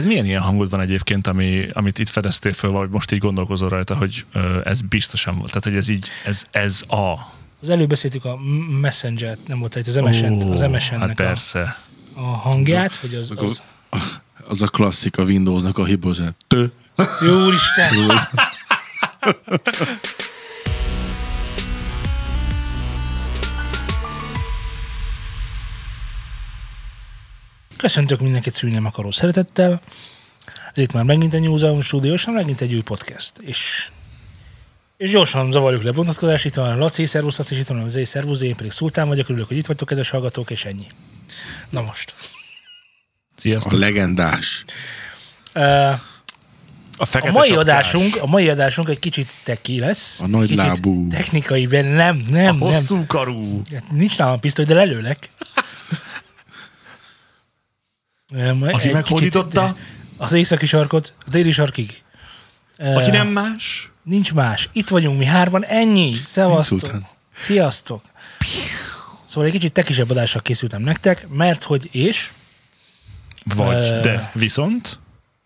Neked milyen ilyen hangod van egyébként, ami, amit itt fedeztél föl, vagy most így gondolkozol rajta, hogy ö, ez biztosan volt? Tehát, hogy ez így, ez, ez a... Az előbb beszéltük a Messenger-t, nem volt itt az MSN-t, az MSN-nek Hát a, persze. a hangját, hogy az, az... Az a klasszik a Windowsnak a hibozat. Jó úristen! Köszöntök mindenkit szűni nem akaró szeretettel. Ez itt már megint a New Zealand Studio, és megint egy új podcast. És, és gyorsan zavarjuk le bontatkozás. Itt van a Laci, szervusz Laci, és itt van a Zé, szervusz, én pedig Szultán vagyok, örülök, hogy itt vagytok, kedves hallgatók, és ennyi. Na most. Sziasztok. A legendás. Uh, A, a mai sapkás. adásunk, a mai adásunk egy kicsit teki lesz. A nagy lábú. Technikai, nem, nem, A nem. hosszú karú. Hát Nincs nálam pisztoly, de lelőlek. Aki meghódította? kicsit, Az északi sarkot, a déli sarkig. Aki nem más? Nincs más. Itt vagyunk mi hárman, ennyi. Szevasztok. Sziasztok. Szóval egy kicsit tekisebb adással készültem nektek, mert hogy és, Vagy, eh, de viszont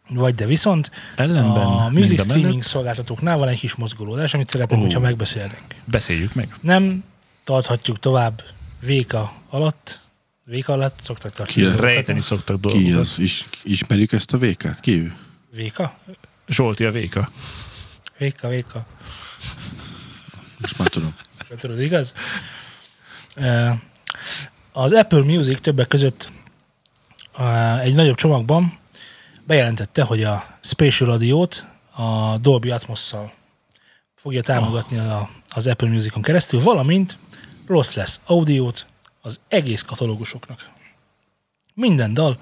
vagy de viszont ellenben a music streaming mellett szolgáltatóknál van egy kis mozgolódás, amit szeretném, Ó. hogyha megbeszélnénk. beszéljük meg. Nem tarthatjuk tovább véka alatt, véka alatt szoktak tartani. Ki? Rejteni szoktak Ki dolgokat. az? Is, ismerjük ezt a vékát? Ki ő? Véka? Zsolti a véka. Véka, véka. Most már tudom. Nem tudod, igaz? Az Apple Music többek között egy nagyobb csomagban bejelentette, hogy a Spatial Audio-t a Dolby Atmos-szal fogja támogatni a, az Apple Musicon keresztül, valamint lossless audiót az egész katalógusoknak. Minden dal,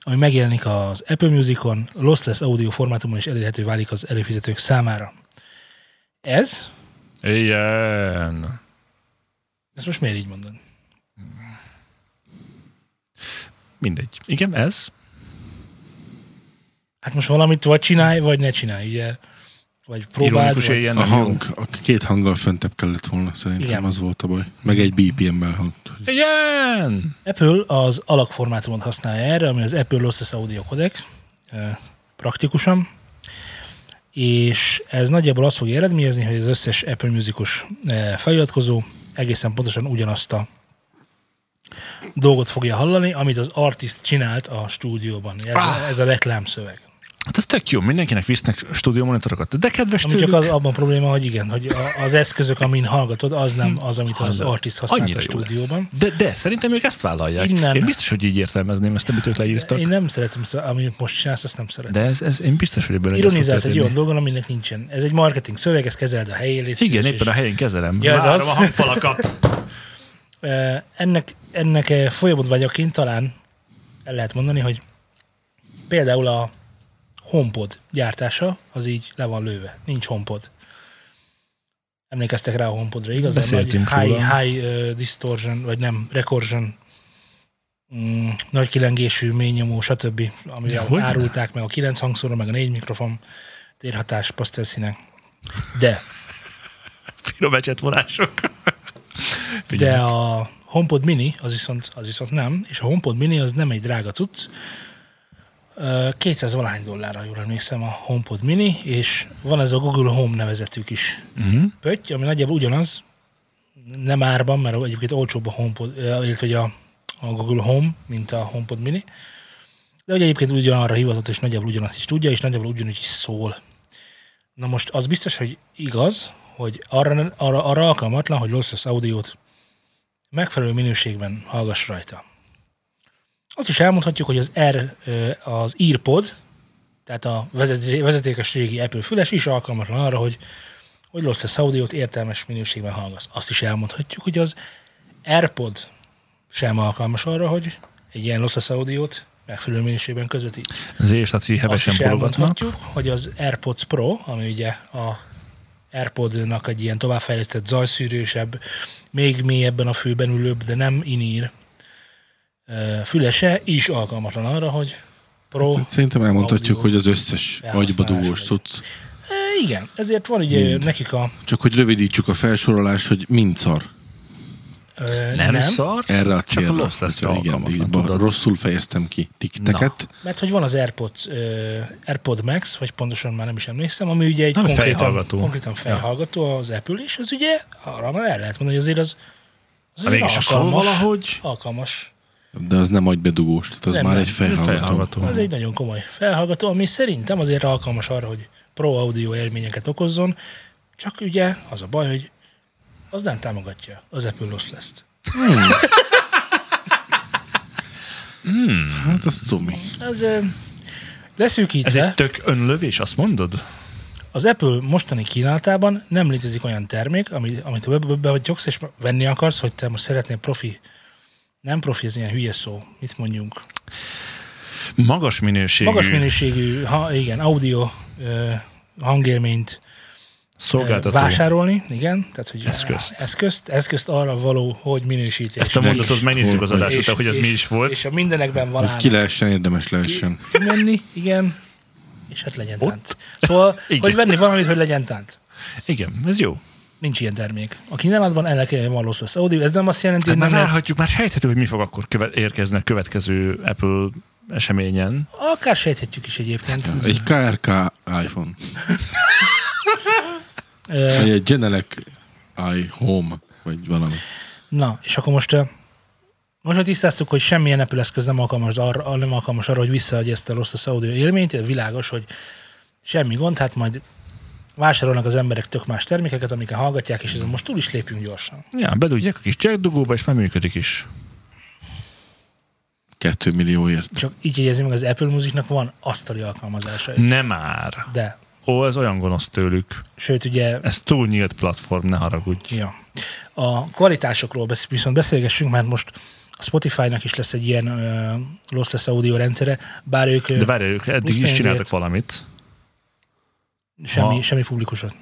ami megjelenik az Apple Musicon, lossless audio formátumon is elérhető válik az előfizetők számára. Ez, Igen. ezt most miért így mondod? Mindegy. Igen, ez. Hát most valamit vagy csinálj, vagy ne csinálj, ugye? Vagy próbáld, Ironikus vagy... ilyen A hang, a két hanggal föntebb kellett volna, szerintem Igen. az volt a baj. Meg egy BPM-mel hang. Igen! Apple az alakformátumot használja erre, ami az Apple Lossless Audio Codec, praktikusan, és ez nagyjából azt fogja eredményezni, hogy az összes Apple Musicos feliratkozó egészen pontosan ugyanazt a dolgot fogja hallani, amit az artist csinált a stúdióban. Ez, Ah. ez a reklámszöveg. Hát ez tök jó, mindenkinek visznek stúdió monitorokat. De kedves Ami tőlük, csak az, abban probléma, hogy igen, hogy a, az eszközök, amin hallgatod, az nem az, amit az artist használt a lesz. stúdióban. De, de szerintem ők ezt vállalják. Innen. Én biztos, hogy így értelmezném ezt, amit ők leírtak. Én nem szeretem, sz- amit most csinálsz, azt nem szeretem. De ez, ez, én biztos, hogy fog Ironizálsz egy olyan dolgon, aminek nincsen. Ez egy marketing szöveg, ezt kezeld a helyén. Igen, éppen a és, helyén kezelem. Ja, ez Várom az. a hangfalakat. Ennek, ennek eh, folyamatvágyaként talán el lehet mondani, hogy például a HomePod gyártása, az így le van lőve. Nincs HomePod. Emlékeztek rá a HomePodra, igaz? A Nagy Beszéltünk high, high uh, distortion, vagy nem, recursion, mm, nagy kilengésű, mély nyomó, stb. Ja, hogyne. árulták meg a 9 hangszóra, meg a 4 mikrofon, térhatás, pasztelszínek. De Finom ecsetvonások. De a HomePod Mini, az viszont, az viszont nem, és a HomePod Mini az nem egy drága cucc. Ö, 200 valahány dollárra, jól emlékszem, a HomePod Mini, és van ez a Google Home nevezetű kis Uh-huh. pötty, ami nagyjából ugyanaz, nem árban, mert egyébként olcsóbb a HomePod, ö, illetve a, a Google Home, mint a HomePod Mini. De hogy egyébként ugyanarra hivatott, és nagyjából ugyanazt is tudja, és nagyjából ugyanúgy is szól. Na most az biztos, hogy igaz, hogy arra, arra, arra alkalmatlan, hogy lossless audiót megfelelő minőségben hallgass rajta. Azt is elmondhatjuk, hogy az R, az EarPod, tehát a vezet- vezetékes régi Apple füles is alkalmatlan arra, hogy, hogy lossless audiót értelmes minőségben hallgass. Azt is elmondhatjuk, hogy az AirPod sem alkalmas arra, hogy egy ilyen lossless audiót megfelelő minőségben közvetíts. Zé és Laci Azt hevesen is elmondhatjuk, hogy az AirPods Pro, ami ugye a AirPod-nak egy ilyen továbbfejlesztett zajszűrősebb, még mélyebben a főben ülőbb, de nem inír fülese is alkalmatlan arra, hogy Pro. Szerintem elmondhatjuk, hogy az összes agyba dugós cucc. E, igen, ezért van ugye Mind. nekik a... Csak hogy rövidítsük a felsorolást, hogy mind szar. Ö, Nem, nem szar? Erre a Csak a célra. loss lesz Hogyha igen, így tudod. rosszul fejeztem ki tikteket. mert hogy van az AirPods, ö, AirPod Max, vagy pontosan már nem is emlékszem, ami ugye egy Nem, konkrétan, fejhallgató. konkrétan fejhallgató az Apple is, az ugye arra már el lehet mondani, hogy azért az, az mégis szól alkalmas, valahogy, alkalmas. De az nem agybedugós, tehát az Nem, már nem. egy fejhallgató. fejhallgató. Az egy nagyon komoly felhallgató, ami szerintem azért alkalmas arra, hogy pro audio élményeket okozzon, csak ugye az a baj, hogy az nem támogatja az Apple Lossless-t. Hát az cumi. Ez ö, ez leszűkítve, egy tök önlövés, azt mondod? az Apple mostani kínálatában nem létezik olyan termék, ami, amit be, be, behagyogsz, és venni akarsz, hogy te most szeretnél profi, nem profi, ez ilyen hülye szó, mit mondjunk. Magas minőségű Magas minőségű, ha, igen, audio ö, hangélményt szolgáltató. vásárolni, igen, tehát hogy Eszközt. eszközt, eszközt arra való, hogy minősítés. Ezt a mondatot megnézzük az adás után, hogy ez mi is volt. És a mindenekben van Hogy ki lehessen, érdemes lehessen. menni, igen, és hát legyen tánc. Szóval, Igen. hogy venni valamit, hogy legyen tánc. Igen, ez jó. Nincs ilyen termék. A kínálatban ennek van Lossless Audio. Ez nem azt jelenti, Hát hogy már nem várhatjuk, már sejthető, hogy mi fog akkor követ, érkezni a következő Apple eseményen. akár sejthetjük is egyébként. Egy KRK iPhone. Vagy egy Genelec iHome, vagy valami. Na, és akkor most most hogy tisztáztuk, hogy semmilyen Apple eszköz nem alkalmas arra, nem alkalmas arra, hogy visszaadja ezt a Lossless Audio élményt, világos, hogy semmi gond, hát majd vásárolnak az emberek tök más termékeket, amiket hallgatják, és ezen most túl is lépjünk gyorsan. Ja, bedugják a kis jack dugóba, és már működik is. Kettő millióért. Csak így jegyezni meg, az Apple Musicnak van asztali alkalmazása. is. Nem már. De, Ó, ez olyan gonosz tőlük. sőt, ugye Ez túl nyílt platform, ne haragudj. Ja. A kvalitásokról besz- viszont beszélgessünk, mert most a Spotify-nak is lesz egy ilyen uh, lossless audio rendszere, bár ők De várj, ők eddig is csináltak valamit. Semmi, ha- semmi publikusat.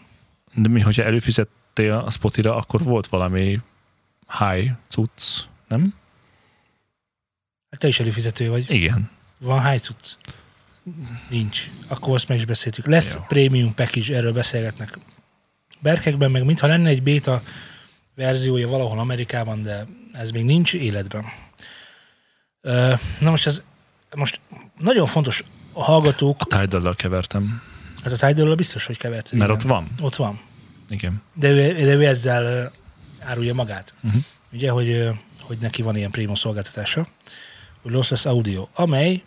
De mi, hogyha előfizettél a Spotira, akkor volt valami high cucc, nem? Hát te is előfizető vagy. Igen. Van high cucc? Nincs. Akkor azt meg is beszéltük. Lesz Jó. premium package, erről beszélgetnek. Berkekben meg mintha lenne egy beta verziója valahol Amerikában, de ez még nincs életben. Na most ez most nagyon fontos a hallgatók, Tidal-lal kevertem, hát a tidal biztos, hogy kevert. mert igen. ott van. Ott van. Igen. De ő, de ő ezzel árulja magát. Uh-huh. Ugye, hogy, hogy neki van ilyen prémium szolgáltatása, hogy Lossless Audio, amely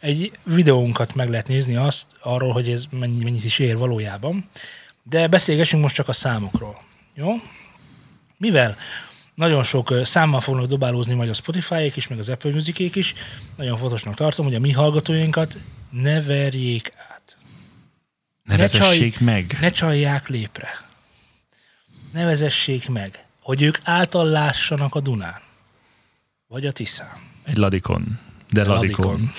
egy videónkat meg lehet nézni azt, arról, hogy ez mennyi, mennyit is ér valójában. De beszélgessünk most csak a számokról. Jó? Mivel nagyon sok számmal fognak dobálózni majd a Spotify-ék is, meg az Apple music is, nagyon fontosnak tartom, hogy a mi hallgatóinkat ne verjék. Ne Ne vezessék meg. Ne csalják lépre. Ne vezessék meg, hogy ők által lássanak a Dunán. Vagy a Tiszán. Egy ladikon. De ladikon. Ladikon.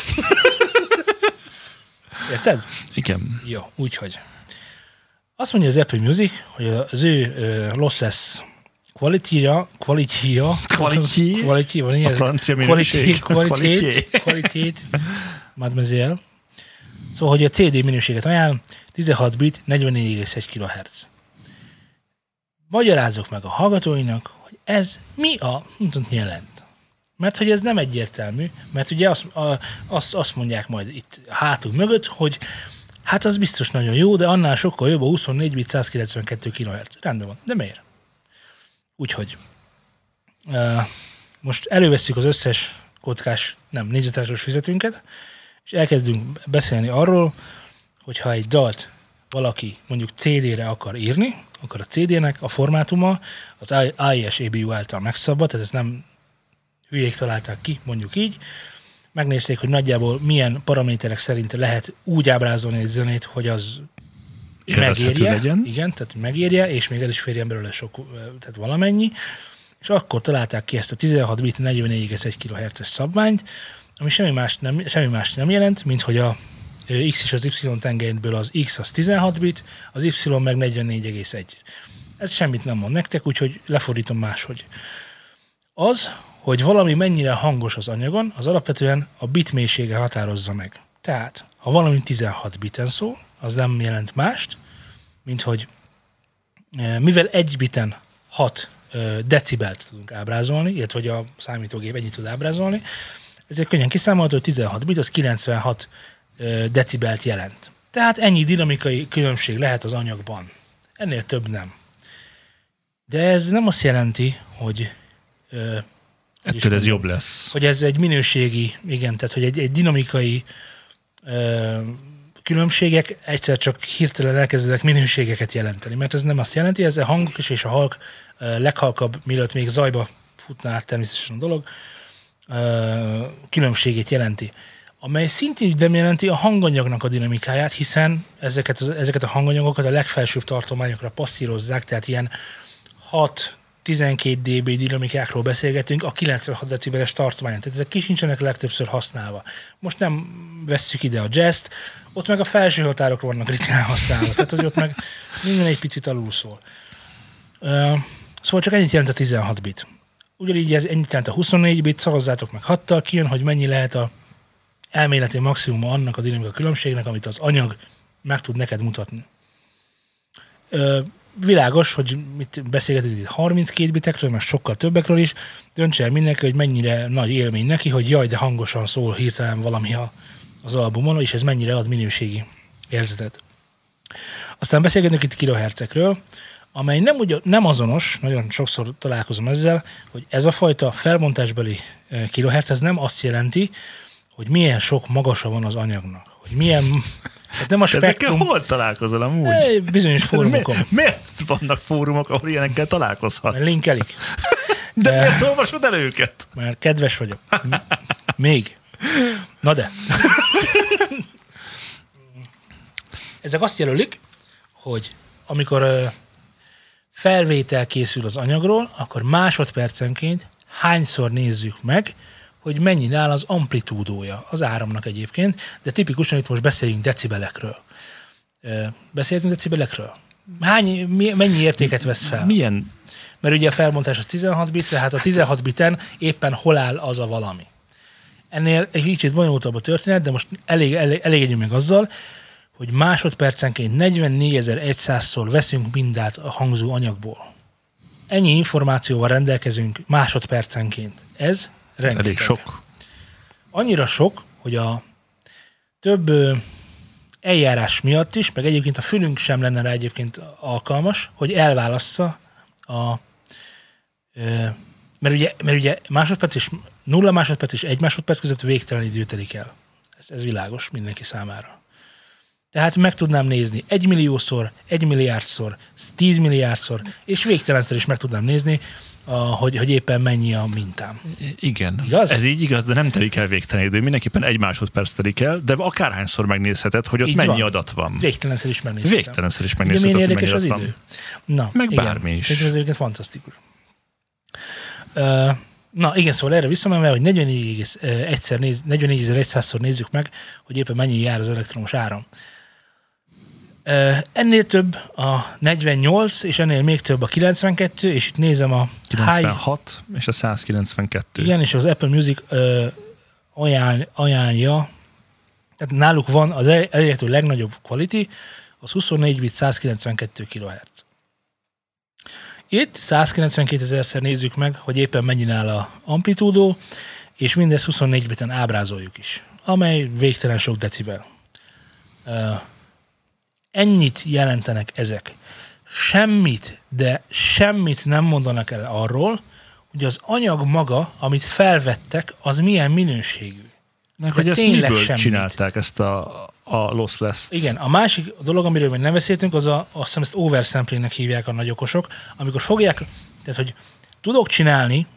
Érted? Igen. Jó, úgyhogy. Azt mondja az Apple Music, hogy az ő uh, lossless quality-ja, quality-ja, Quality? quality, van A ilyen? francia quality, minőség. quality, quality, mademoiselle. Szóval, hogy a CD minőséget ajánl, 16 bit, 44,1 kHz. Magyarázzuk meg a hallgatóinak, hogy ez mi a jelent. Mert hogy ez nem egyértelmű, mert ugye azt, a, azt, azt mondják majd itt hátunk mögött, hogy hát az biztos nagyon jó, de annál sokkal jobb a 24 bit 192 kHz. Rendben van. De miért? Úgyhogy uh, most elővesszük az összes kockás, nem, négyzetásos fizetünket, és elkezdünk beszélni arról, hogy ha egy dalt valaki mondjuk CD-re akar írni, akkor a CD-nek a formátuma az AES EBU által megszabad, tehát ezt nem hülyék találták ki, mondjuk így. Megnézték, hogy nagyjából milyen paraméterek szerint lehet úgy ábrázolni egy zenét, hogy az megérje. legyen. Igen, tehát megérje, és még el is férjen belőle sok, tehát valamennyi. És akkor találták ki ezt a 16 bit 44,1 kHz-es szabványt, ami semmi más nem, semmi más nem jelent, mint hogy a X és az Y tengelyből az X az 16 bit, az Y meg 44,1. Ez semmit nem mond nektek, úgyhogy lefordítom máshogy. Az, hogy valami mennyire hangos az anyagon, az alapvetően a bit mélysége határozza meg. Tehát, ha valami 16 biten szól, az nem jelent mást, mint hogy mivel egy biten 6 ö, decibelt tudunk ábrázolni, illetve hogy a számítógép ennyit tud ábrázolni. Ezért könnyen kiszámolható, hogy 16 bit, az 96 ö, decibelt jelent. Tehát ennyi dinamikai különbség lehet az anyagban. Ennél több nem. De ez nem azt jelenti, hogy ö, Ettől ez mondjam, jobb lesz. hogy ez egy minőségi, igen, tehát hogy egy, egy dinamikai ö, különbségek egyszer csak hirtelen elkezdenek minőségeket jelenteni, mert ez nem azt jelenti, ez a hangok is és a halk leghalkabb, mielőtt még zajba futná át természetesen a dolog, különbségét jelenti amely szintén nem jelenti a hanganyagnak a dinamikáját, hiszen ezeket, ezeket a hanganyagokat a legfelsőbb tartományokra passzírozzák, tehát ilyen 6-12 dB dinamikákról beszélgetünk a 96 decibeles tartományon. Tehát ezek kisincsenek legtöbbször használva. Most nem vesszük ide a jazz ott meg a felső határok vannak ritkán használva, tehát hogy ott meg minden egy picit alul szól. Szóval csak ennyit jelent a 16 bit. Ugyanígy ez ennyit jelent a 24 bit, szavazzátok meg 6-tal, kijön, hogy mennyi lehet a elméleti maximum annak a dinamika különbségnek, amit az anyag meg tud neked mutatni. Ö, világos, hogy mit beszélgetünk itt 32 bitekről, meg sokkal többekről is, döntse el mindenki, hogy mennyire nagy élmény neki, hogy jaj, de hangosan szól hirtelen valami a, az albumon, és ez mennyire ad minőségi érzetet. Aztán beszélgetünk itt kilohercekről, amely nem, ugyan, nem azonos, nagyon sokszor találkozom ezzel, hogy ez a fajta felbontásbeli eh, kilohertz, ez nem azt jelenti, hogy milyen sok magasa van az anyagnak. Hogy milyen, tehát nem a Ezekkel spektrum, hol találkozol amúgy? Eh, bizonyos fórumokon. Mi, miért vannak fórumok, ahol ilyenekkel találkozhat? Mert linkelik. De de- miért olvasod el őket? Mert kedves vagyok. Még. Na de. Ezek azt jelölik, hogy amikor felvétel készül az anyagról, akkor másodpercenként hányszor nézzük meg, hogy mennyi áll az amplitúdója az áramnak egyébként, de tipikusan itt most beszéljünk decibelekről. Beszéltünk decibelekről? Hány, mi, mennyi értéket vesz fel? Milyen Mert ugye a felbontás az 16 bit, tehát a 16 biten éppen hol áll az a valami. Ennél egy kicsit bonyolultabb a történet, de most elég, elég, elégedjünk meg azzal, hogy másodpercenként 44.100-szor veszünk mindát a hangzó anyagból. Ennyi információval rendelkezünk másodpercenként. Ez rengeteg. elég sok. Annyira sok, hogy a több eljárás miatt is, meg egyébként a fülünk sem lenne rá egyébként alkalmas, hogy elválassza a... Mert ugye, mert ugye másodperc és nulla másodperc és egy másodperc között végtelen idő telik el. Ez, ez világos mindenki számára. Tehát meg tudnám nézni egy milliószor, egy milliárdszor, tíz milliárdszor, és végtelenszer is meg tudnám nézni, a, hogy, hogy éppen mennyi a mintám. Igen. Igaz? Ez így igaz, de nem telik el végtelen idő. Mindenképpen egy másodperc telik el, de akárhányszor megnézheted, hogy ott Így mennyi van. adat van. Végtelenszer is megnézhetem. Végtelenszer is Ugye megnézheted, hogy érdekes az idő? van. Na, Meg igen. bármi is. Ez egyébként fantasztikus. Uh, na igen, szóval erre visszamenve, hogy 44.100-szer néz, 44.100-szor nézzük meg, hogy éppen mennyi jár az elektromos áram. Ennél több a 48, és ennél még több a 92, és itt nézem a high, 96 és a 192. igen, és az Apple Music uh, ajánl, ajánlja, tehát náluk van az el- elérhető legnagyobb quality, az 24 bit 192 kHz. Itt 192 ezerszer nézzük meg, hogy éppen mennyi áll a amplitúdó, és mindezt 24 biten ábrázoljuk is, amely végtelen sok decibel. Ennyit jelentenek ezek. Semmit, de semmit nem mondanak el arról, hogy az anyag maga, amit felvettek, az milyen minőségű. Meg, hogy ezt miből semmit. csinálták ezt a, a lossless Igen, a másik dolog, amiről még nem beszéltünk, az a, azt hiszem ezt oversamplingnek hívják a nagyokosok, amikor fogják, tehát hogy tudok csinálni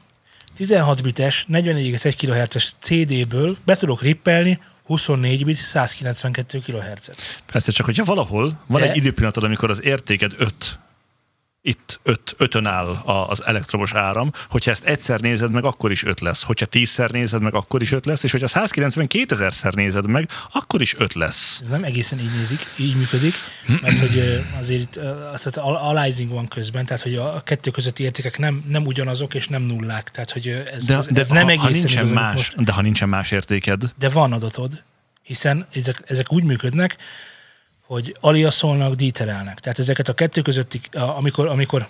16 bites, 44,1 kHz-es CD-ből, be tudok rippelni 24 bit, 192 kHz-et. Persze, csak hogyha valahol van De- egy időpillanatod, amikor az értéked 5, itt 5, 5 áll az elektromos áram, hogyha ezt egyszer nézed meg, akkor is 5 lesz. Hogyha tízszer nézed meg, akkor is 5 lesz, és hogyha 192 ezerszer nézed meg, akkor is 5 lesz. Ez nem egészen így nézik, így működik, mert hogy azért tehát al- aliasing van közben, tehát hogy a kettő közötti értékek nem, nem ugyanazok és nem nullák, tehát hogy ez, De, ez, de ez nem ha, egészen ha nincsen igaz, más, most de ha nincsen más értéked, de van adatod, hiszen ezek, ezek úgy működnek, hogy aliaszolnak, díterelnek. Tehát ezeket a kettő közötti, amikor, amikor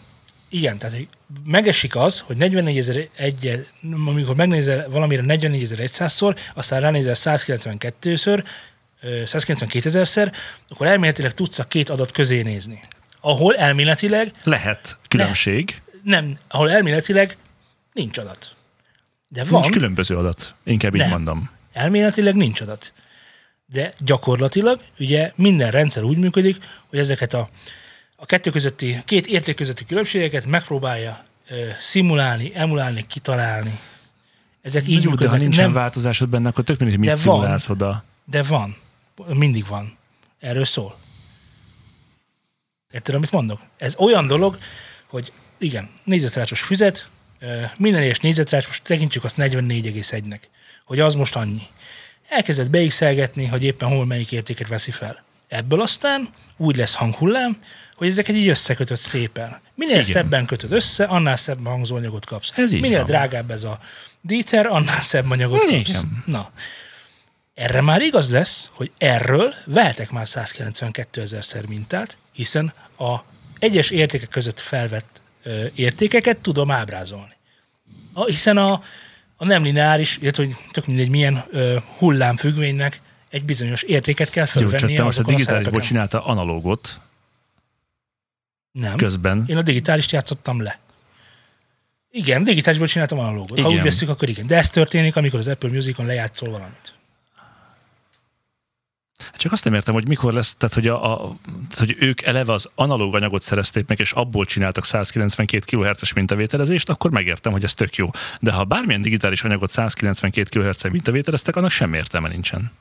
Igen, tehát hogy megesik az, hogy 44 ezer egy, amikor megnézel valamire 44 ezer 100-szor, aztán ránézel 192-ször, 192 ezerszer, akkor elméletileg tudsz a két adat közé nézni. Ahol elméletileg, Lehet különbség. nem, ahol elméletileg nincs adat. De van, Nincs különböző adat. Inkább így Nem. mondom. elméletileg nincs adat. De gyakorlatilag ugye minden rendszer úgy működik, hogy ezeket a, a kettő közötti, két érték közötti különbségeket megpróbálja ö, szimulálni, emulálni, kitalálni. Ezek így Így de ha működnek. nincsen Nem, változásod benne, akkor tök mindegy, mit De van. szimulálsz oda. de van. Mindig van. Erről szól. Érted, amit mondok? Ez olyan dolog, hogy igen, négyzetrácsos füzet, minden egyes négyzetrács, most tekintsük azt 44,1-nek, hogy az most annyi. Elkezdett beixelgetni, hogy éppen hol melyik értéket veszi fel. Ebből aztán úgy lesz hanghullám, hogy ezeket így összekötött szépen. Minél Igen. Szebben kötöd össze, annál szebb hangzóanyagot kapsz. Ez Minél van. drágább ez a díter, annál szebb anyagot kapsz. Igen. Na, erre már igaz lesz, hogy erről vehetek már 192 ezerszer mintát, hiszen a egyes értékek között felvett ö, értékeket tudom ábrázolni. A, hiszen a, a nem lineáris, illetve hogy tök mindegy milyen ö, hullámfüggvénynek egy bizonyos értéket kell Jó, fölvennie te most a digitálisból szerepeken. csinálta analógot Nem. közben. Én a digitálist játszottam le. Igen, digitálisból csináltam analógot. Ha Igen. úgy veszük, akkor igen. De ez történik, amikor az Apple Musicon lejátszol valamit. Csak azt nem értem, hogy mikor lesz, tehát hogy, a, a, tehát, hogy ők eleve az analóg anyagot szerezték meg, és abból csináltak 192 kHz-es mintavételezést, akkor megértem, hogy ez tök jó. De ha bármilyen digitális anyagot 192 kHz-el mintavételeztek, annak semmi értelme nincsen.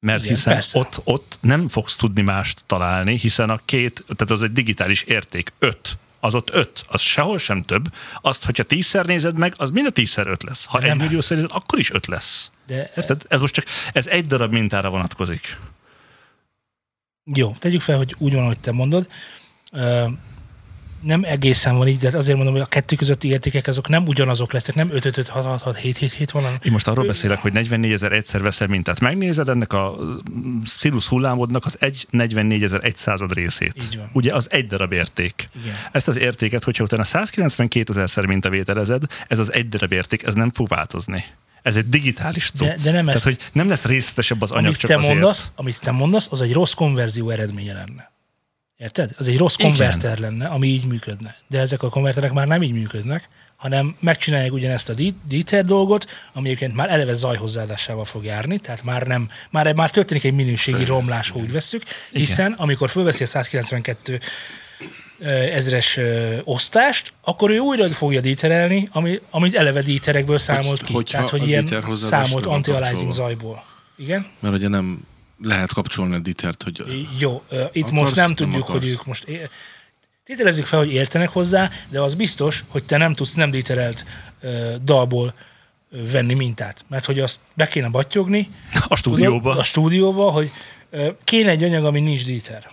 Mert Igen, hiszen persze. ott, ott nem fogsz tudni mást találni, hiszen a két, tehát az egy digitális érték, 5. Az ott 5, az sehol sem több. Azt, hogyha tízszer nézed meg, az mind a tízszer 5 lesz. Ha De egy milliószer nézed, akkor is 5 lesz. De Érted? Ez most csak, ez egy darab mintára vonatkozik. Jó, tegyük fel, hogy úgy van, ahogy te mondod. Nem egészen van így, de azért mondom, hogy a kettő közötti értékek azok nem ugyanazok lesznek, nem 5 5 6 6 6 7 7 7 van, Én most arról beszélek, hogy 44 ezer egyszer veszel mintát. Megnézed ennek a mm, színusz hullámodnak az egy 44 ezer egy század részét. Így van. Ugye az egy darab érték. Igen. Ezt az értéket, hogyha utána 192 ezerszer mintavételezed, ez az egy darab érték, ez nem fog változni. Ez egy digitális cucc. De- de nem Tehát, ezt- hogy nem lesz részletesebb az anyag amit csak te azért. mondasz, amit te mondasz, az egy rossz konverzió eredménye lenne. Érted? Az egy rossz Igen. konverter lenne, ami így működne. De ezek a konverterek már nem így működnek, hanem megcsinálják ugyanezt a di- diter dolgot, ami egyébként már eleve zajhozzáadásával fog járni, tehát már nem, már, már történik egy minőségi romlás, ha úgy vesszük, hiszen amikor fölveszi a 192 ö, ezres osztást, akkor ő újra fogja díterelni, ami, amit eleve díterekből számolt ki. hogyha Tehát, hogy ilyen számolt anti-aliasing zajból. Igen? Mert ugye nem lehet kapcsolni a ditert, hogy Jó, itt Akarsz, most nem nem tudjuk, akarsz. hogy ők most... é- Tételezzük fel, hogy értenek hozzá, de az biztos, hogy te nem tudsz nem díterelt ö, dalból venni mintát. Mert hogy azt be kéne battyogni A stúdióba. tudod, a stúdióba, hogy ö, kéne egy anyag, ami nincs díter.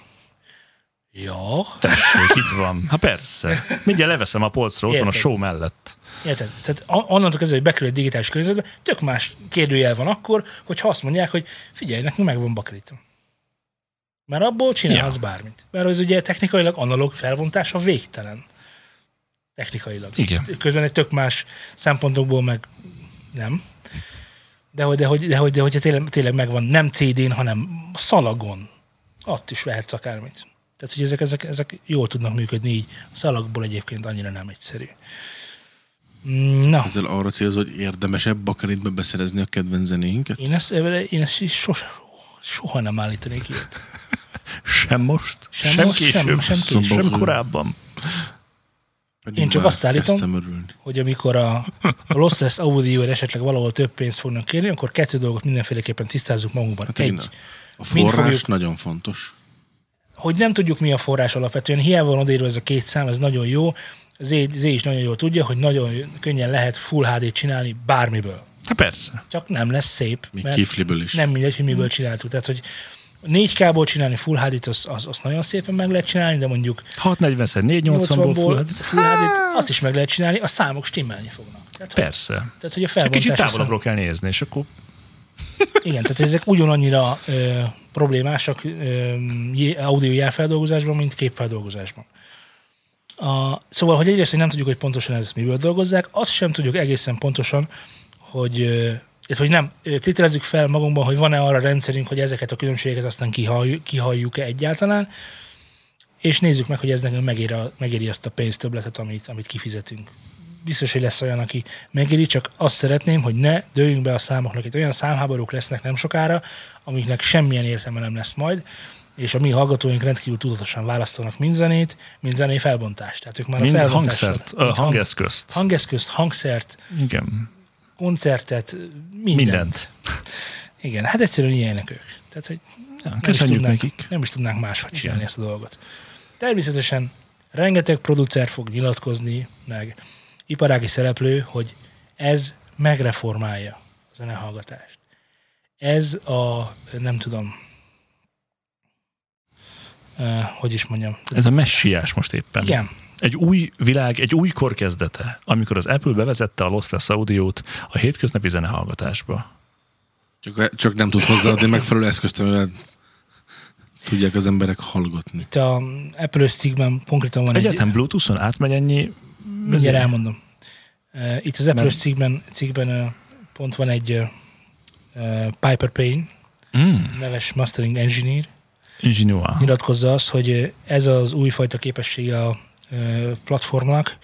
Ja, Tessék, itt van. Hát persze. Mindjárt leveszem a polcról, ott van a show mellett. Érted? Tehát onnantól kezdve, hogy bekerül egy digitális környezetbe, tök más kérdőjel van akkor, hogyha azt mondják, hogy figyelj, nekünk megvan bakelitom. Mert abból csinálhatsz Ja. bármit. Mert az ugye technikailag analóg felvontása végtelen. Technikailag. Igen. Közben egy tök más szempontokból meg nem. De hogy, de hogy, de hogy, de hogy tényleg, tényleg megvan, nem CD-n, hanem szalagon. Ott is vehetsz akármit. Tehát, hogy ezek, ezek, ezek jól tudnak működni így. A szalagból egyébként annyira nem egyszerű. Na, ezzel arra célz, hogy érdemesebb bakeritbe beszerezni a kedvenc zenéinket? én ezt, én ezt is sose, soha nem állítanék ilyet. Sem most, sem, Sem most, sem- később, sem sem, később. sem korábban. Pedig Én csak azt állítom, hogy amikor a, a lossless audio esetleg valahol több pénzt fognak kérni, akkor kettő dolgot mindenféleképpen tisztázzuk magunkban. Hát Egy, a forrás fogjuk- nagyon fontos. hogy nem tudjuk mi a forrás alapvetően, hiába van odaírva ez a két szám, ez nagyon jó, Zé, Zé is nagyon jól tudja, hogy nagyon könnyen lehet Full HD-t csinálni bármiből. Hát persze. Csak nem lesz szép, Még mert kifliből is. nem mindegy, hogy miből csináltuk. Tehát, hogy 4K-ból csinálni Full HD-t, az, az, az nagyon szépen meg lehet csinálni, de mondjuk 640 480-ból 80-ból full, hát Full HD-t, azt is meg lehet csinálni, a számok stimmelni fognak. Tehát, hogy, persze. tehát, hogy a Csak kicsit távolabbról kell nézni, és akkor Igen, tehát ezek ugyanannyira ö, problémásak ö, audio jelfeldolgozásban, mint képfeldolgozásban. A, szóval, hogy egyrészt hogy nem tudjuk, hogy pontosan ez miből dolgozzák, azt sem tudjuk egészen pontosan, hogy, illetve, hogy nem, tételezzük fel magunkban, hogy van-e arra rendszerünk, hogy ezeket a különbségeket aztán kihalljuk, kihalljuk-e egyáltalán, és nézzük meg, hogy ez nekünk megéri, megéri azt a pénztöbletet, amit, amit kifizetünk. Biztos, hogy lesz olyan, aki megéri, csak azt szeretném, hogy ne dőljünk be a számoknak. Itt olyan számháborúk lesznek nem sokára, amiknek semmilyen értelme nem lesz majd, és a mi hallgatóink rendkívül tudatosan választanak mind zenét, mind zené felbontást. Tehát ők már Mind a felbontásra- hangszert, mind hang- hangeszközt. hangeszközt, hangszert, Igen. koncertet, mindent. Mindent. Igen, hát egyszerűen ilyenek ők. Tehát, hogy Ja, nem is, tudnánk, nekik. nem is tudnánk máshogy csinálni Igen. ezt a dolgot. Természetesen rengeteg producer fog nyilatkozni, meg iparági szereplő, hogy ez megreformálja a zenehallgatást. Ez a, nem tudom, hogy is mondjam. Ez a messiás most éppen. Igen, Egy új világ, egy új kor kezdete, amikor az Apple bevezette a lossless audiót a hétköznapi zenehallgatásba. Csak, csak nem tud hozzáadni megfelelő eszközt, amivel tudják az emberek hallgatni. itt a Apple-ös cikkben konkrétan van egy... Egyáltalán Bluetooth-on átmegy ennyi... Mindjárt elmondom. Uh, Itt az Mert- cikkben, cikkben uh, pont van egy Piper Payne, Mm, neves mastering engineer, Ingenua. nyilatkozza azt, hogy ez az újfajta képessége a platformnak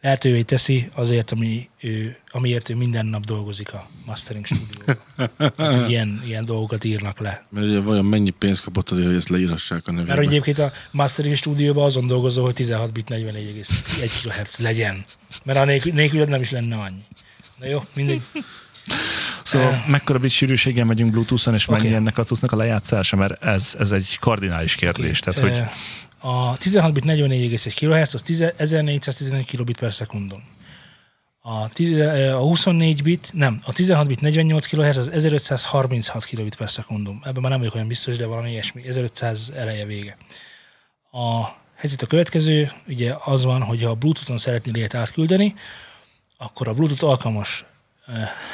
lehetővé teszi azért, ami ő, amiért ő minden nap dolgozik a mastering stúdióban. Ilyen, ilyen dolgokat írnak le. Mert ugye vajon mennyi pénzt kapott azért, hogy ezt leírassák a nevébe. Mert egyébként a mastering stúdióban azon dolgozó, hogy 16 bit 44,1 kHz legyen. Mert a nélkül, nélkül nem is lenne annyi. Na jó, mindegy. Szóval mekkora bit sűrűséggel megyünk Bluetooth-on, és mennyi Oké. ennek a cuccnak a lejátszása, mert ez, ez egy kardinális kérdés. Tehát, hogy Ö, A 16 bit 44,1 kHz az 10 1411 kilobit per szekundum. A, 10, ö, a 24 bit, nem, a 16 bit 48 kHz az 1536 kilobit per szekundum. Ebben már nem vagyok olyan biztos, de valami ilyesmi. 1500 eleje vége. A helyzet a következő, ugye az van, hogy ha a Bluetooth-on szeretnél ilyet átküldeni, akkor a Bluetooth alkalmas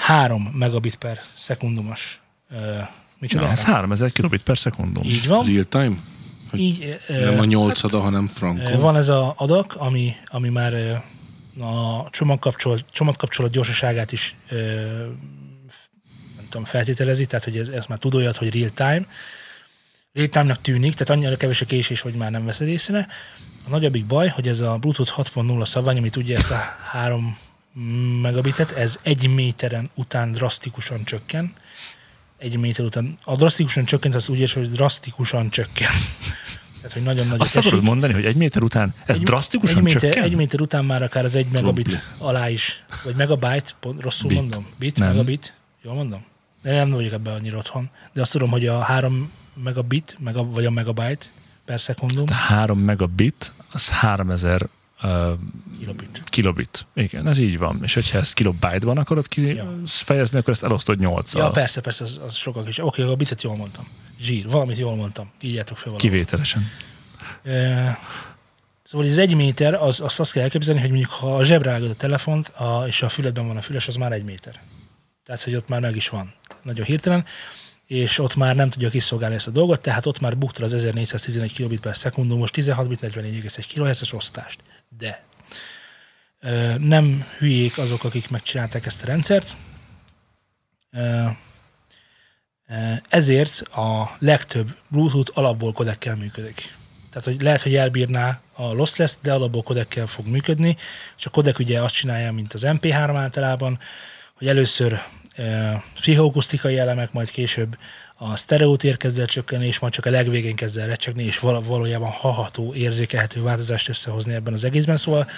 3 megabit per szekundumos micsoda? na, az 3000 kilobit per szekundum. Így van. Real time? Hogy Így, Nem a nyolcada, hanem frankon. Van ez a adak, ami, ami már a csomagkapcsolat, csomagkapcsolat gyorsaságát is nem tudom, feltételezi, tehát hogy ez, ez már tud olyat, hogy real time. Real time-nak tűnik, tehát annyira kevés a késés, hogy már nem veszed észre. A nagyobbik baj, hogy ez a Bluetooth 6.0 szabvány, ami tudja ezt a 3 megabitet, ez egy méteren után drasztikusan csökken. Egy méter után. A drasztikusan csökkent, az úgy értem, hogy drasztikusan csökken. Tehát, hogy nagyon nagy Azt akarod mondani, hogy egy méter után ez egy, drasztikusan egy méter, csökken? Egy méter után már akár az egy megabit Krumpli. alá is, vagy megabyte, pont rosszul Bit. mondom? Bit, Nem. megabit, jól mondom? De nem vagyok ebben annyira otthon. De azt tudom, hogy a három megabit, mega, vagy a megabyte per szekundum, 3 megabit, az 3000 uh, kilobit. kilobit. Igen, ez így van. És hogyha ezt kilobite-ban akarod Ja. kifejezni, akkor ezt elosztod 8 Ja, persze, persze, az, az sokkal is. Oké, a bitet jól mondtam. Zsír, valamit jól mondtam. Írjátok fel valamit. Kivételesen. E, Szóval ez egy méter, az, azt, azt kell elképzelni, hogy mondjuk ha a zsebre a telefont, a, és a füledben van a füles, az már egy méter. Tehát, hogy ott már meg is van. Nagyon hirtelen és ott már nem tudja kiszolgálni ezt a dolgot, tehát ott már bukta az 1411 kilobit per szekundum, most 16 bit 44,1 kHz-es osztást. De nem hülyék azok, akik megcsinálták ezt a rendszert, ezért a legtöbb Bluetooth alapból kodekkel működik. Tehát, hogy lehet, hogy elbírná a lossless, de alapból kodekkel fog működni, és a kodek ugye azt csinálja, mint az MP3 általában, hogy először pszichoakusztikai elemek, majd később a sztereótér kezd el csökkenni, és majd csak a legvégén kezd el recsegni, és val- valójában haható, érzékelhető változást összehozni ebben az egészben. Szóval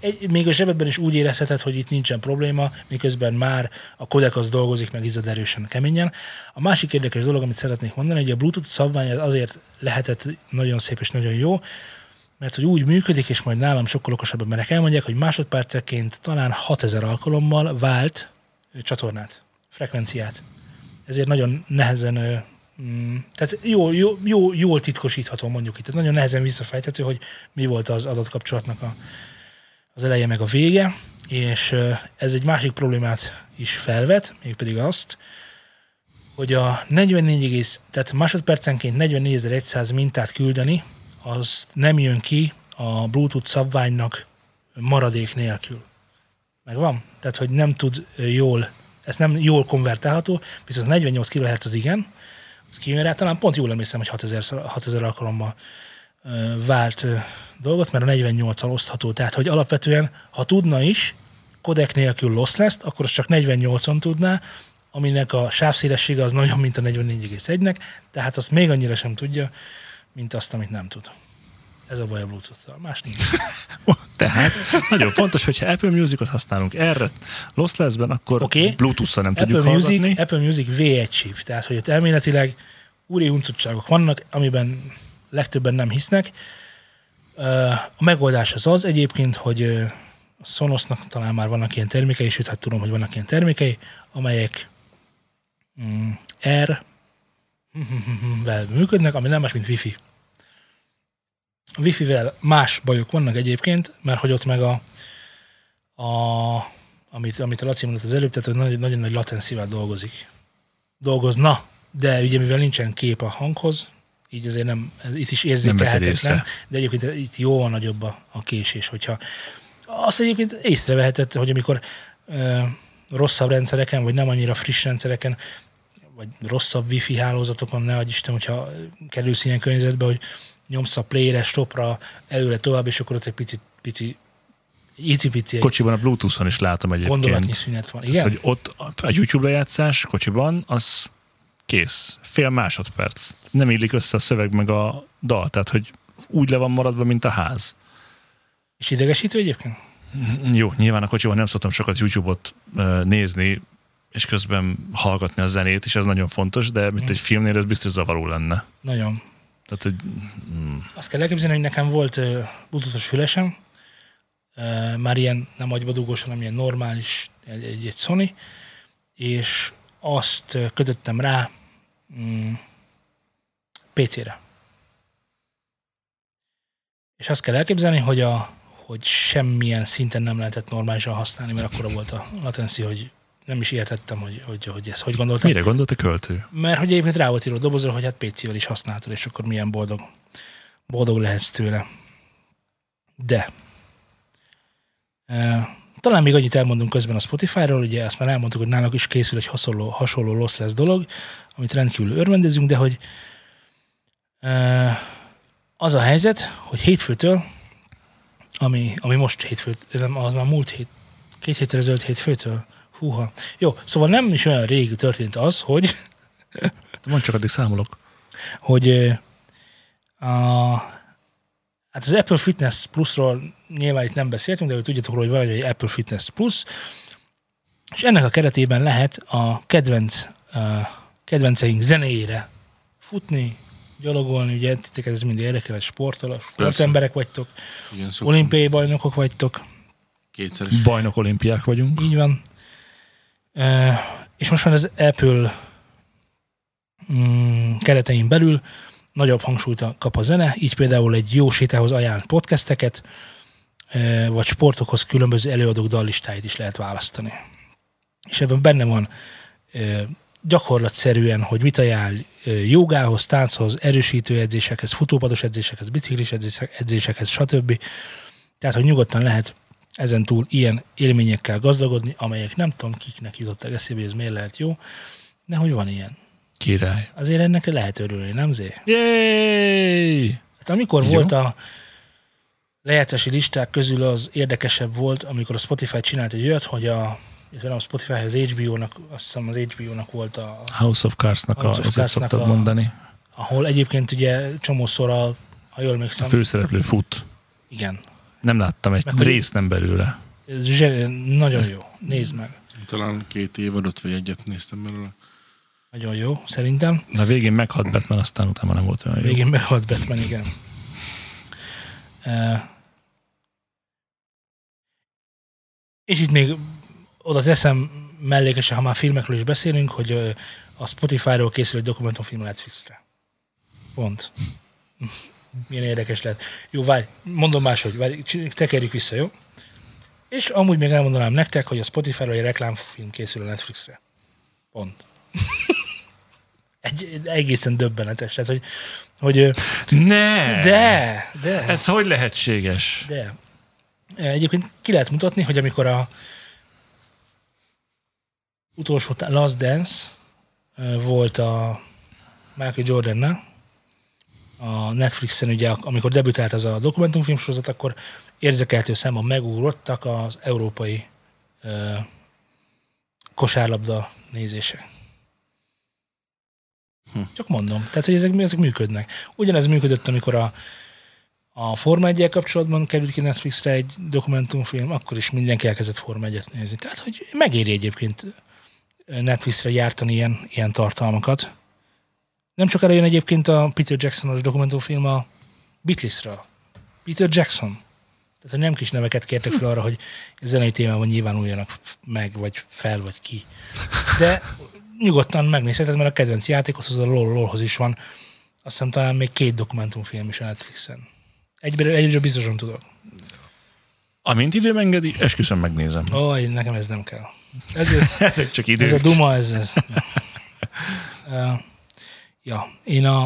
egy, még a zsebedben is úgy érezheted, hogy itt nincsen probléma, miközben már a kodek az dolgozik, meg izzad erősen, keményen. A másik érdekes dolog, amit szeretnék mondani, hogy a Bluetooth szabvány az azért lehetett nagyon szép és nagyon jó, mert hogy úgy működik, és majd nálam sokkal okosabb emberek elmondják, hogy másodperceként talán 6000 alkalommal vált csatornát, frekvenciát. Ezért nagyon nehezen, mm, tehát jó, jó, jó, jól titkosítható mondjuk itt. Tehát nagyon nehezen visszafejthető, hogy mi volt az adatkapcsolatnak a, az eleje meg a vége, és ez egy másik problémát is felvet, mégpedig azt, hogy a 44, egész- tehát másodpercenként 44.100 mintát küldeni, az nem jön ki a Bluetooth szabványnak maradék nélkül. Megvan? Tehát, hogy nem tud jól, ez nem jól konvertálható, viszont a 48 kHz az igen, az kijön rá, talán pont jól emlékszem, hogy 6000, 6000 alkalommal vált dolgot, mert a 48-al osztható. Tehát, hogy alapvetően, ha tudna is, kodek nélkül lossless akkor az csak 48-on tudná, aminek a sávszélessége az nagyon, mint a 44,1-nek, tehát azt még annyira sem tudja, mint azt, amit nem tud. Ez a baj a Bluetooth-tal. Más nincs. Tehát nagyon fontos, hogyha Apple Music-ot használunk erre lossless-ben, akkor okay. Bluetooth-szal nem Apple tudjuk Music, hallgatni. Apple Music V1 chip, tehát hogy ott elméletileg úri uncutságok vannak, amiben legtöbben nem hisznek. A megoldás az az egyébként, hogy a Sonosnak talán már vannak ilyen termékei, sőt, hát tudom, hogy vannak ilyen termékei, amelyek mm, R vel működnek, ami nem más, mint Wi-Fi. A Wi-Fi-vel más bajok vannak egyébként, mert hogy ott meg a, a amit, amit a Laci mondott az előbb, tehát hogy nagyon, nagyon nagy latenciával dolgozik. Dolgozna, de ugye mivel nincsen kép a hanghoz, így azért nem, ez itt is érzékelhetetlen, de egyébként itt jóval nagyobb a, a késés, hogyha azt egyébként észrevehetett, hogy amikor ö, rosszabb rendszereken, vagy nem annyira friss rendszereken, vagy rosszabb wifi hálózatokon, ne adj Isten, hogyha kerülsz ilyen környezetbe, hogy nyomsz a playre, stopra, előre tovább, és akkor ott egy picit, pici, icipici Kocsiban a Bluetooth-on is látom gondolatnyi egyébként. szünet van. Igen? Hogy ott a YouTube lejátszás kocsiban, az kész. Fél másodperc. Nem illik össze a szöveg meg a dal, tehát hogy úgy le van maradva, mint a ház. És idegesítő egyébként? Jó, nyilván a kocsiban nem szoktam sokat YouTube-ot nézni, és közben hallgatni a zenét, és ez nagyon fontos, de mint egy filmnél ez biztos zavaró lenne. Nagyon. Tehát, hogy Azt kell elképzelni, hogy nekem volt uh, bluetoothos fülesem, már ilyen nem agybadugós, hanem ilyen normális, egy, egy, egy Sony, és azt kötöttem rá mm, PC-re. És azt kell elképzelni, hogy, a, hogy semmilyen szinten nem lehetett normálisan használni, mert akkora volt a latency, hogy nem is értettem, hogy, hogy, hogy ezt hogy gondoltam. mire gondolt a költő? Mert hogy egyébként rá volt írva a dobozra, hogy hát PC-vel is használhatod, és akkor milyen boldog, boldog lehetsz tőle. De e, talán még annyit elmondunk közben a Spotify-ról, ugye azt már elmondtuk, hogy náluk is készül egy hasonló, hasonló lossless dolog, amit rendkívül örvendezünk, de hogy e, az a helyzet, hogy hétfőtől, ami, ami most hétfő, nem, az már múlt hét, két héttel ezelőtt hétfőtől, húha. Jó, szóval nem is olyan rég történt az, hogy Mondd csak, addig számolok. hogy a, hát az Apple Fitness Plusról nyilván itt nem beszéltünk, de hogy tudjátok róla, hogy van egy Apple Fitness Plus, és ennek a keretében lehet a kedvenc, a kedvenceink zenéjére futni, gyalogolni, ugye titeket ez mindig érdekel, sportol, sportemberek vagytok, Igen, olimpiai bajnokok vagytok, Kétszeres. Bajnok olimpiák vagyunk. Így van. És most már az Apple mm, keretein belül nagyobb hangsúlyt kap a zene, így például egy jó sétához ajánl podcasteket, vagy sportokhoz különböző előadók dallistáit is lehet választani. És ebben benne van gyakorlatszerűen, hogy mit ajánl jogához, tánchoz, erősítő edzésekhez, futópados edzésekhez, biciklis edzések- edzésekhez, stb. Tehát, hogy nyugodtan lehet ezen túl ilyen élményekkel gazdagodni, amelyek nem tudom kiknek jutottak eszébe, ez miért lehet jó, de hogy van ilyen. Király. Azért ennek lehet örülni, nem zé? Yay! Hát amikor Jó. volt a lejátszási listák közül az érdekesebb volt, amikor a Spotify csinált egy olyat, hogy a illetve nem a Spotify, az HBO-nak, azt hiszem az HBO-nak volt a, House of Cards-nak, House a, of Cards-nak szoktad a- mondani. ahol egyébként ugye csomószor a, ha jól A emlékszem, főszereplő fut. igen. Nem láttam egy hogy- részt nem belőle. Ez zseni, nagyon Ezt- jó. Nézd meg. Talán két évadot vagy egyet néztem belőle. Nagyon jó, szerintem. De a végén meghalt Batman, aztán utána nem volt olyan jó. Végén meghalt Batman, igen. Uh, és itt még oda teszem mellékesen, ha már filmekről is beszélünk, hogy a Spotify-ról készül egy dokumentumfilm a Netflixre. Pont. Milyen érdekes lehet. Jó, várj, mondom máshogy, várj, tekerjük vissza, jó? És amúgy még elmondanám nektek, hogy a Spotify-ról egy reklámfilm készül a Netflixre. Pont. Egy, egészen döbbenetes. Tehát, hogy, hogy Ne! de, de, Ez hogy lehetséges? de. Egyébként ki lehet mutatni, hogy amikor a utolsó Last Dance ö, volt a Michael Jordannel, a Netflixen ugye, amikor debütált az a dokumentumfilm sorozat, akkor érzékeltő számban megugrottak az európai ö, kosárlabda nézése. Hm. Csak mondom. Tehát, hogy ezek, ezek működnek. Ugyanez működött, amikor a, a Forma 1 kapcsolatban került ki Netflixre egy dokumentumfilm, akkor is mindenki elkezdett Forma 1 nézni. Tehát, hogy megéri egyébként Netflixre gyártani ilyen, ilyen tartalmakat. Nem sokára jön egyébként a Peter Jacksonos dokumentumfilm a Beatlesről. Peter Jackson. Tehát, hogy nem kis neveket kértek fel arra, hogy zenei témában nyilvánuljanak meg, vagy fel, vagy ki. De nyugodtan megnézheted, mert a kedvenc játékhoz, a LOL, LOL-hoz is van. Azt hiszem talán még két dokumentumfilm is a Netflixen. Egyről, egyről biztosan tudok. Amint időm engedi, esküszöm megnézem. Ó, én- nekem ez nem kell. Ez, ez, Ezek csak ez a duma, ez... ez. uh, ja, én a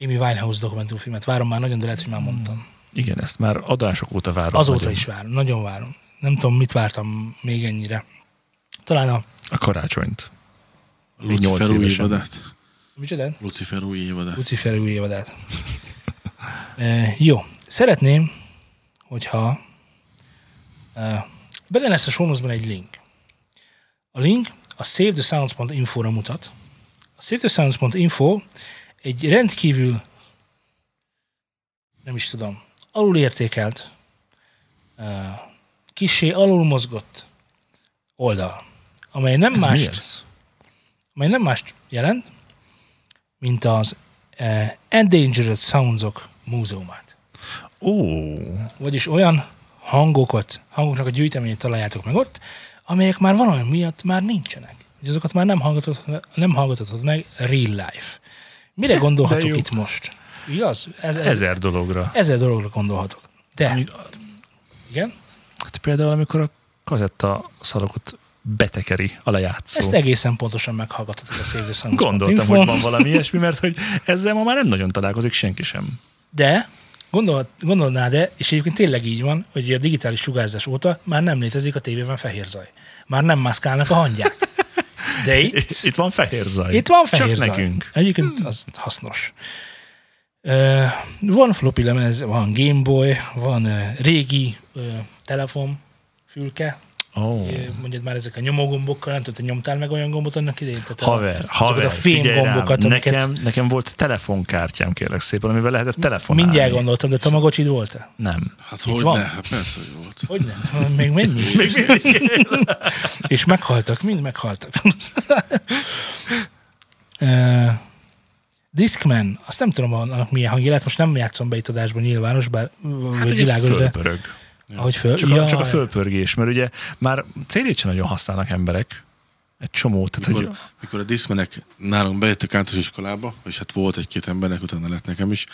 Amy Winehouse dokumentumfilmet várom már nagyon, de lehet, hogy már mondtam. Igen, ezt már adások óta várom. Azóta nagyon. is várom, nagyon várom. Nem tudom, mit vártam még ennyire. Talán a... A karácsonyt. Lucifer nyolc új évadát. Micsoda? Lucifer új évadát. Lucifer új évadát. E, jó. Szeretném, hogyha e, benne lesz a sónuszban egy link. A link a savethesounds.info-ra mutat. A savethesounds.info egy rendkívül nem is tudom, alulértékelt, e, kissé alul mozgott oldal, amely nem Ez mást amely nem mást jelent, mint az uh, Endangered Soundsok múzeumát. Ó, Vagyis olyan hangokat, hangoknak a gyűjteményét találjátok meg ott, amelyek már valami miatt már nincsenek. Hogy azokat már nem hallgathatod, nem hallgathatod meg real life. Mire gondolhatok itt most? Igaz? Ez, ez, ezer dologra. ezer dologra gondolhatok. De, Amíg- igen, Hát például, amikor a kazetta szalagot betekeri a lejátszó. ezt egészen pontosan meghallgathatod a Save the. Gondoltam, hogy van valami ilyesmi, mert hogy ezzel ma már nem nagyon találkozik senki sem. De gondol, gondolná, de, és egyébként tényleg így van, hogy a digitális sugárzás óta már nem létezik a tévében fehér zaj. Már nem mászkálnak a hangyák. De itt, Itt van fehér zaj. itt van fehér Csak zaj. nekünk. Egyébként az hasznos. Uh, van floppy lemez, van Gameboy, van uh, régi uh, telefon, fülke, oh. mondjad már ezek a nyomógombokkal, nem tudom, te nyomtál meg olyan gombot annak idején? Tehát a- haver, azokat haver, a fém figyelj rám, gombokat, amiket nekem, nekem volt telefonkártyám, kérlek szépen, amivel lehetett telefonálni. mindjárt gondoltam, de Tamagocsid volt-e? Nem. Hát Itt hogy van? ne? Hát persze, hogy volt. Hogy nem? Még mennyi? És meghaltak, mind meghaltak. uh, Discman, azt nem tudom annak milyen hangja lehet, most nem játszom be itt adásban nyilvános, bár Hát ugye világos, de fölpörög. Ahogy föl... Csak, a, csak a fölpörgés, mert ugye már célét sem nagyon használnak emberek. Egy csomó. Tehát, Mikor, hogy mikor a diszmenek nálunk bejöttek általános iskolába, és hát volt egy-két embernek, utána lett nekem is,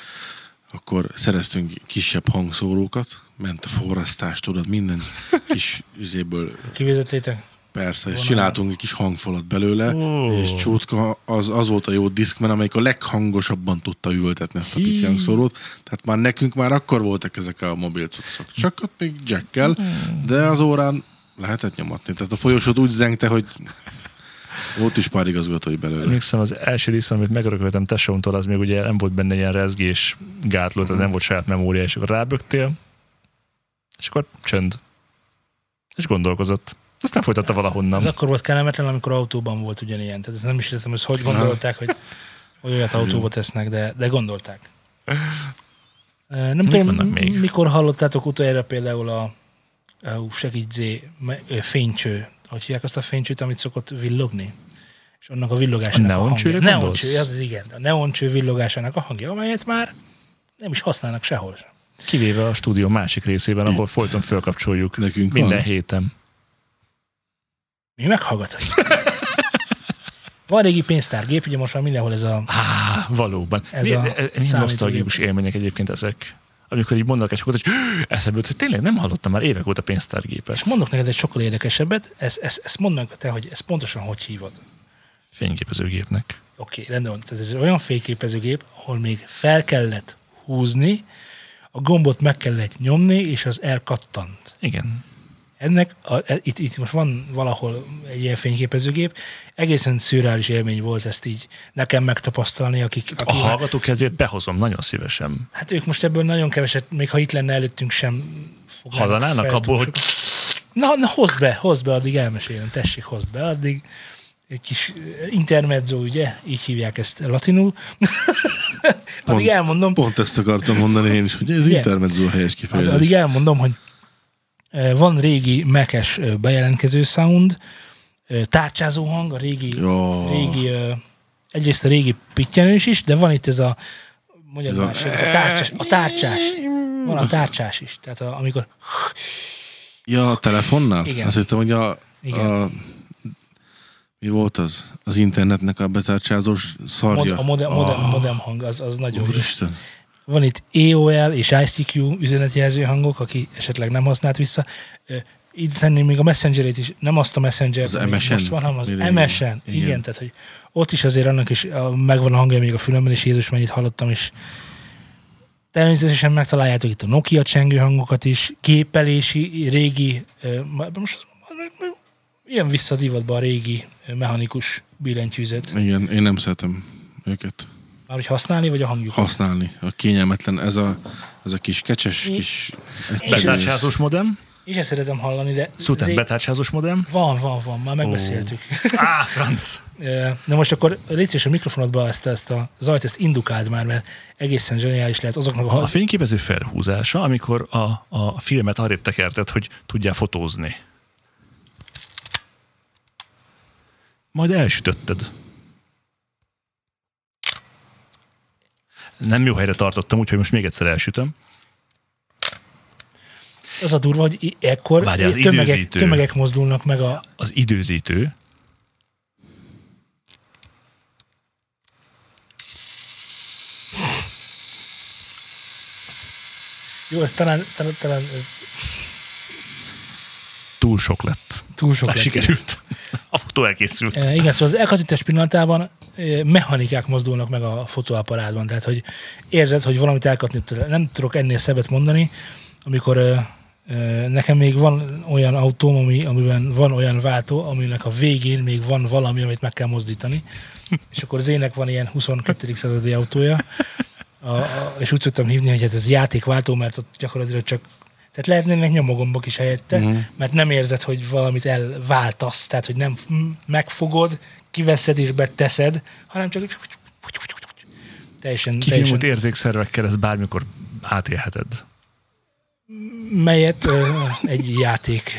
akkor szereztünk kisebb hangszórókat, ment a forrasztás, tudod, minden kis üzéből Kivezettétek? Persze, és csináltunk egy kis hangfalat belőle, Ó. és Csútka az, az volt a jó diszkmen, amelyik a leghangosabban tudta ültetni ezt a pici hangszórót. Tehát már nekünk már akkor voltak ezek a mobil cuccok. Csak ott még jackkel, de az órán lehetett nyomatni. Tehát a folyosót úgy zengte, hogy volt is pár igazgatói belőle. Emlékszem, az első diszkben, amit megörököltem tesómtól, az még ugye nem volt benne ilyen rezgés gátló, tehát nem volt saját memória, és akkor rábögtél, és akkor csönd. És gondolkozott. Aztán folytatta valahonnan. Ez akkor volt kellemetlen, amikor autóban volt ugyanilyen. Tehát ezt nem is értem, hogy hogy gondolták, hogy, hogy olyat autóba tesznek, de, de gondolták. Nem tudom, vannak még? mikor hallottátok utoljára például a, a ö, fénycső, hogy hívják azt a fénycsőt, amit szokott villogni? És annak a villogásának A a, hangja. Neoncső, az az igen. A neoncső villogásának a hangja, amelyet már nem is használnak sehol. Kivéve a stúdió másik részében, ahol folyton fölkapcsoljuk. Nekünk Minden van. héten. Mi meghallgathatjuk. Van régi pénztárgép, ugye most már mindenhol ez a Á, valóban. Ez Ez a a mi számítógép. nosztalgikus élmények egyébként ezek. Amikor így mondanak egy sokat, hogy eszembe jut, hogy tényleg nem hallottam már évek óta pénztárgépet. És mondok neked egy sokkal érdekesebbet, ezt, ezt, ezt mondd meg te, hogy ezt pontosan hogy hívod. Fényképezőgépnek. Oké, okay, rendben van. Ez egy olyan fényképezőgép, ahol még fel kellett húzni, a gombot meg kellett nyomni, és az elkattant. Igen. Ennek, a, e- itt, itt most van valahol egy ilyen fényképezőgép, egészen szürreális élmény volt ezt így nekem megtapasztalni, akik, A akik hallgató kedvéért behozom nagyon szívesen. hát ők most ebből nagyon keveset, még ha itt lenne előttünk sem Hallanának abból, hogy. Na, na hozd be, hozd be, addig elmesélem, tessék, hozd be, addig egy kis eh, intermezzo, ugye, így hívják ezt latinul. addig elmondom, Pont ezt akartam mondani én is, hogy ez Igen. intermezzo helyes kifejezés. Addig elmondom, hogy van régi mekes bejelentkező sound, tárcsázó hang, a régi, Jó. régi egyrészt a régi pittyenős is, de van itt ez a mondjad Ez a- már, a, tárcsás, a tárcsás. Van a tárcsás is. Tehát a, amikor Ja, a telefonnál? Igen. Azt hittem, hogy a, Igen. a mi volt az? Az internetnek a betárcsázós szarja. mod, a modem, modem, Ah, modem hang az, az nagyon jó. Van itt AOL és ICQ üzenetjelző hangok, aki esetleg nem használt vissza. Itt tenném még a Messenger-ét is, nem azt a messenger Az MSN? most van, hanem az. MSN. Igen. Igen. igen, tehát hogy ott is azért annak is a, megvan a hangja még a fülemben, és Jézus mennyit hallottam, és természetesen megtaláljátok itt a Nokia csengő hangokat is, gépelési, régi, ö, ma- most ilyen visszadivatban a régi mechanikus billentyűzet. Igen, én nem szeretem őket Már hogy használni, vagy a hangjuk? használni. A kényelmetlen, ez a, ez a kis kecses, I- kis... Betárcsázós modem. És ezt szeretem hallani, de... Szután zé- betárcsázós modem. Van, van, van, már megbeszéltük. Á, franc! De most akkor légy a mikrofonodba ezt, ezt a zajt, ezt indukáld már, mert egészen zseniális lehet azoknak a... A fényképező felhúzása, amikor a, a filmet arrébb tekerted, hogy tudjál fotózni. Majd elsütötted. Nem jó helyre tartottam, úgyhogy most még egyszer elsütöm. Az a durva, hogy ekkor Várjál, az tömegek, időzítő. tömegek mozdulnak meg a... Az időzítő, Jó, ez talán, talán, talán ez túl sok lett. túl sok Már lett. sikerült. A fotó elkészült. E, igen, szóval az elkatítás pillanatában mechanikák mozdulnak meg a fotóaparátban, tehát hogy érzed, hogy valamit elkatni tudod. Nem tudok ennél szebbet mondani, amikor nekem még van olyan autóm, ami, amiben van olyan váltó, aminek a végén még van valami, amit meg kell mozdítani, és akkor az ének van ilyen 22. századi autója, a, a, és úgy tudtam hívni, hogy hát ez játékváltó, mert ott gyakorlatilag csak tehát lehetnének nyomogombok is helyette, uh-huh. mert nem érzed, hogy valamit elváltasz, tehát hogy nem megfogod, kiveszed és beteszed, hanem csak teljesen, Kifinomult érzékszervekkel ezt bármikor átélheted. melyet ö, egy játék,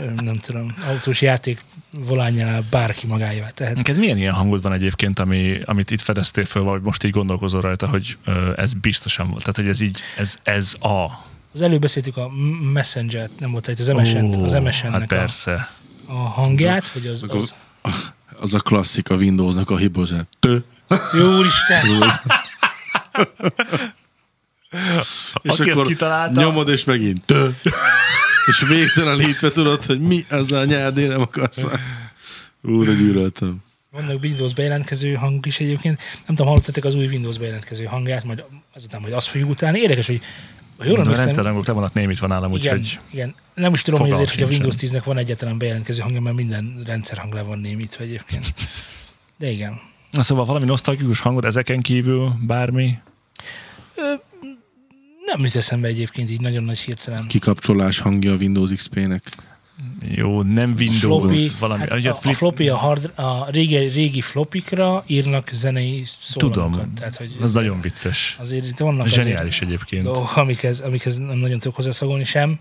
ö, nem tudom, autós játék volánjánál bárki magáévá tehet. Neked milyen ilyen hangod van egyébként, ami, amit itt fedeztél föl, vagy most így gondolkozol rajta, hogy ö, ez biztosan volt. Tehát, hogy ez így, ez, ez a... Az előbb beszéltük a messenger nem volt itt az MSN, az MSN-nek Hát a, persze. a hangját, hogy az, az az a klasszik a Windowsnak a hibozat. Tö. jó És Aki akkor kitalálta- nyomod, és megint tö. És végtelenítve tudod, hogy mi az a nyelv, én nem akarsz. Úr, gyűlöltem. Vannak Windows bejelentkező hangok is egyébként. Nem tudom, hallottatok az új Windows bejelentkező hangját, majd azután majd azt fogjuk utálni. Érdekes, hogy jól De a emlékszem, rendszerrangok le vannak némítva nálam, igen, úgyhogy igen, nem is tudom, hogy ezért, hogy a. Windows 10-nek van egyetlen bejelentkező hangja, mert minden rendszerhang le van némítva egyébként. De igen. Na szóval valami nosztalgikus hangod ezeken kívül, bármi? Nem jut eszembe egyébként így nagyon nagy hirtelen. Kikapcsolás hangja a Windows XP-nek. Jó, nem Windows, floppy, valami. hát a, a floppy a, hard, a régi, régi flopikra írnak zenei szólamokat. Tudom, Tehát, hogy az nagyon vicces. azért itt vannak azért Zseniális egyébként. dolgok, amikhez, amikhez nem nagyon tudok hozzászagolni sem.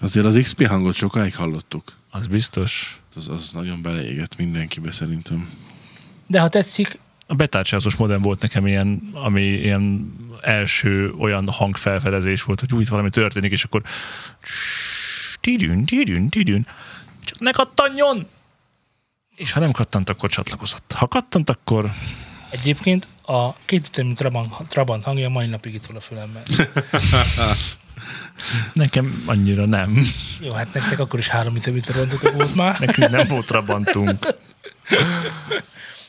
Azért az XP hangot sokáig hallottuk. Az biztos. Az, az nagyon beleégett mindenkibe szerintem. De ha tetszik, A betárcsázós modem volt nekem ilyen, ami ilyen első olyan hangfelfedezés volt, hogy úgy valami történik, és akkor tidűn, tidűn, tidűn, csak ne kattanjon! És ha nem kattant, akkor csatlakozott. Ha kattant, akkor Egyébként a kétütemű Trabant, Trabant hangja mai napig itt van a fülemben. nekem annyira nem. Jó, hát nektek akkor is három ütemű Trabantotok volt már. Nekünk nem volt rabantunk.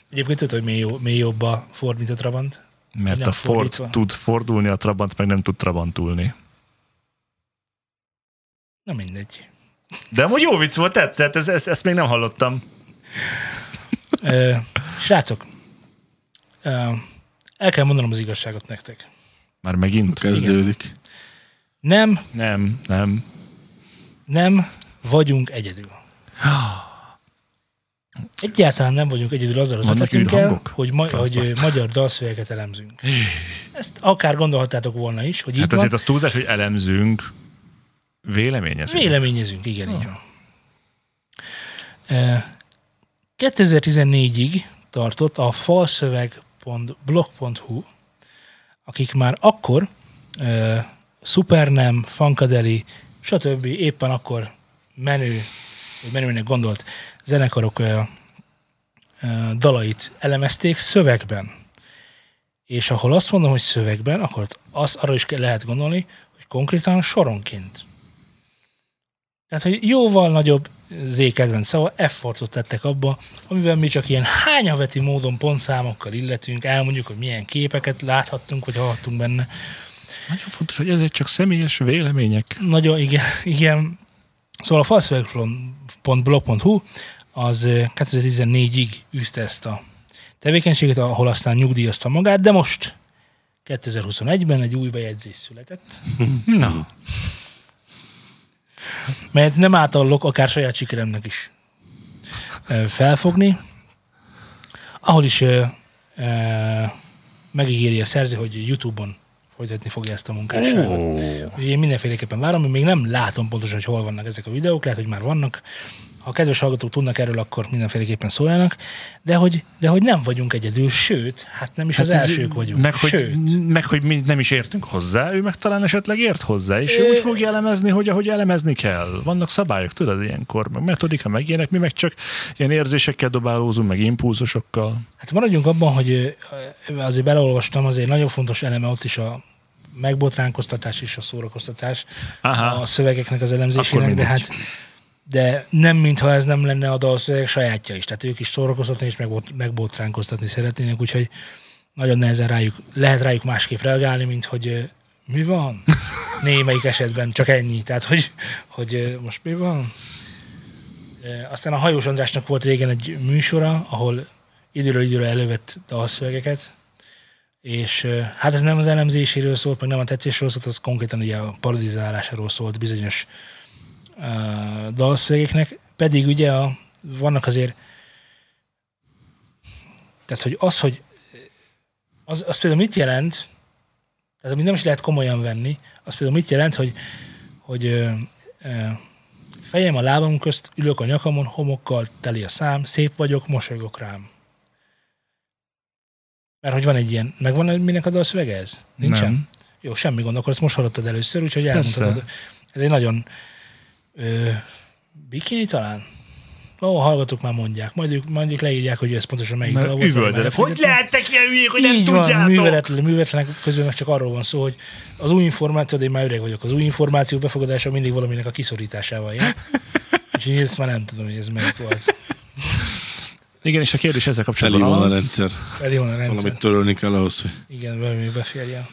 Egyébként tudod, hogy mi, jó, mi jobb a Ford, mint a Trabant? Mert a Ford fordítva. tud fordulni, a Trabant meg nem tud Trabantulni. Na mindegy. De amúgy jó vicc volt, tetszett, ez, ez, ezt még nem hallottam. Ö, srácok, ö, el kell mondanom az igazságot nektek. Már megint? Kezdődik. Nem, Nem, nem. nem vagyunk egyedül. Egyáltalán nem vagyunk egyedül azzal az ötletünkkel, hogy, ma, hogy magyar dalszövegeket elemzünk. Ezt akár gondolhattátok volna is, hogy így Hát van. azért az túlzás, hogy elemzünk, véleményezünk. Véleményezünk, igen, így van. Ö, 2014-ig tartott a falszöveg.blog.hu, akik már akkor uh, Supernem, Funkadeli, stb. éppen akkor menő, vagy menőnek gondolt zenekarok uh, uh, dalait elemezték szövegben. És ahol azt mondom, hogy szövegben, akkor azt, arra is lehet gondolni, hogy konkrétan soronként. Tehát, hogy jóval nagyobb Z kedvenc szava, effortot tettek abba, amivel mi csak ilyen hányaveti módon pontszámokkal illetünk, elmondjuk, hogy milyen képeket láthattunk, vagy hallhattunk benne. Nagyon fontos, hogy ezek csak személyes vélemények. Nagyon, igen, igen. Szóval a falszöveg.blog.hu az ö, 2014-ig űzte ezt a tevékenységet, ahol aztán nyugdíjazta magát, de most 2021-ben egy új bejegyzés született, Na, melyet nem átallok akár saját sikeremnek is felfogni, ahol is megígéri a szerző, hogy YouTube-on folytatni fogja ezt a munkásságot. Úgyhogy Én mindenféleképpen várom, még nem látom pontosan, hogy hol vannak ezek a videók, lehet, hogy már vannak. Ha a kedves hallgatók tudnak erről, akkor mindenféleképpen szóljanak. De hogy, de hogy nem vagyunk egyedül, sőt, hát nem is hát az elsők vagyunk. Meg hogy, sőt, meg, hogy mi nem is értünk hozzá, ő meg talán esetleg ért hozzá, és ő Ö- úgy fogja elemezni, hogy ahogy elemezni kell. Vannak szabályok, tudod, ilyenkor, meg metodika, meg ilyenek, mi meg csak ilyen érzésekkel dobálózunk, meg impulzusokkal. hát maradjunk abban, hogy azért beleolvastam, azért nagyon fontos eleme ott is a megbotránkoztatás és a szórakoztatás Aha. a szövegeknek az elemzésének, de hát de nem, mintha ez nem lenne a dalszöveg sajátja is. Tehát ők is szórakoztatni és megbot- megbotránkoztatni szeretnének, úgyhogy nagyon nehezen rájuk, lehet rájuk másképp reagálni, mint hogy mi van? Némelyik esetben csak ennyi. Tehát, hogy, hogy most mi van? Aztán a Hajós Andrásnak volt régen egy műsora, ahol időről időre elővett dalszövegeket, és hát ez nem az elemzéséről szólt, meg nem a tetszésről szólt, az konkrétan ugye a parodizálásáról szólt bizonyos dalszövegeknek, pedig ugye a, vannak azért, tehát hogy az, hogy az, az például mit jelent, tehát amit nem is lehet komolyan venni, az például mit jelent, hogy, hogy ö, ö, fejem a lábam közt, ülök a nyakamon, homokkal teli a szám, szép vagyok, mosolygok rám. Mert hogy van egy ilyen, megvan minek a dalszövege ez? Nincsen? Nem. Jó, semmi gond, akkor ezt most hallottad először, úgyhogy elmondhatod. Ez egy nagyon ö, bikini talán? Ó, hallgatók már mondják. Majd ők, majd ők leírják, hogy ez pontosan melyik dal volt, üvöltenek. mert Hogy lehettek ilyen hülyék, hogy nem Így van, tudjátok? műveletlen, műveletlenek közben meg csak arról van szó, hogy az új információ, de én már öreg vagyok, az új információ befogadása mindig valaminek a kiszorításával jár. Úgyhogy ezt már nem tudom, hogy ez melyik volt. Igen, és a kérdés ezzel kapcsolatban van a rendszer. Elég van a rendszer. Valamit törölni kell ahhoz, hogy Igen, valami beférjen.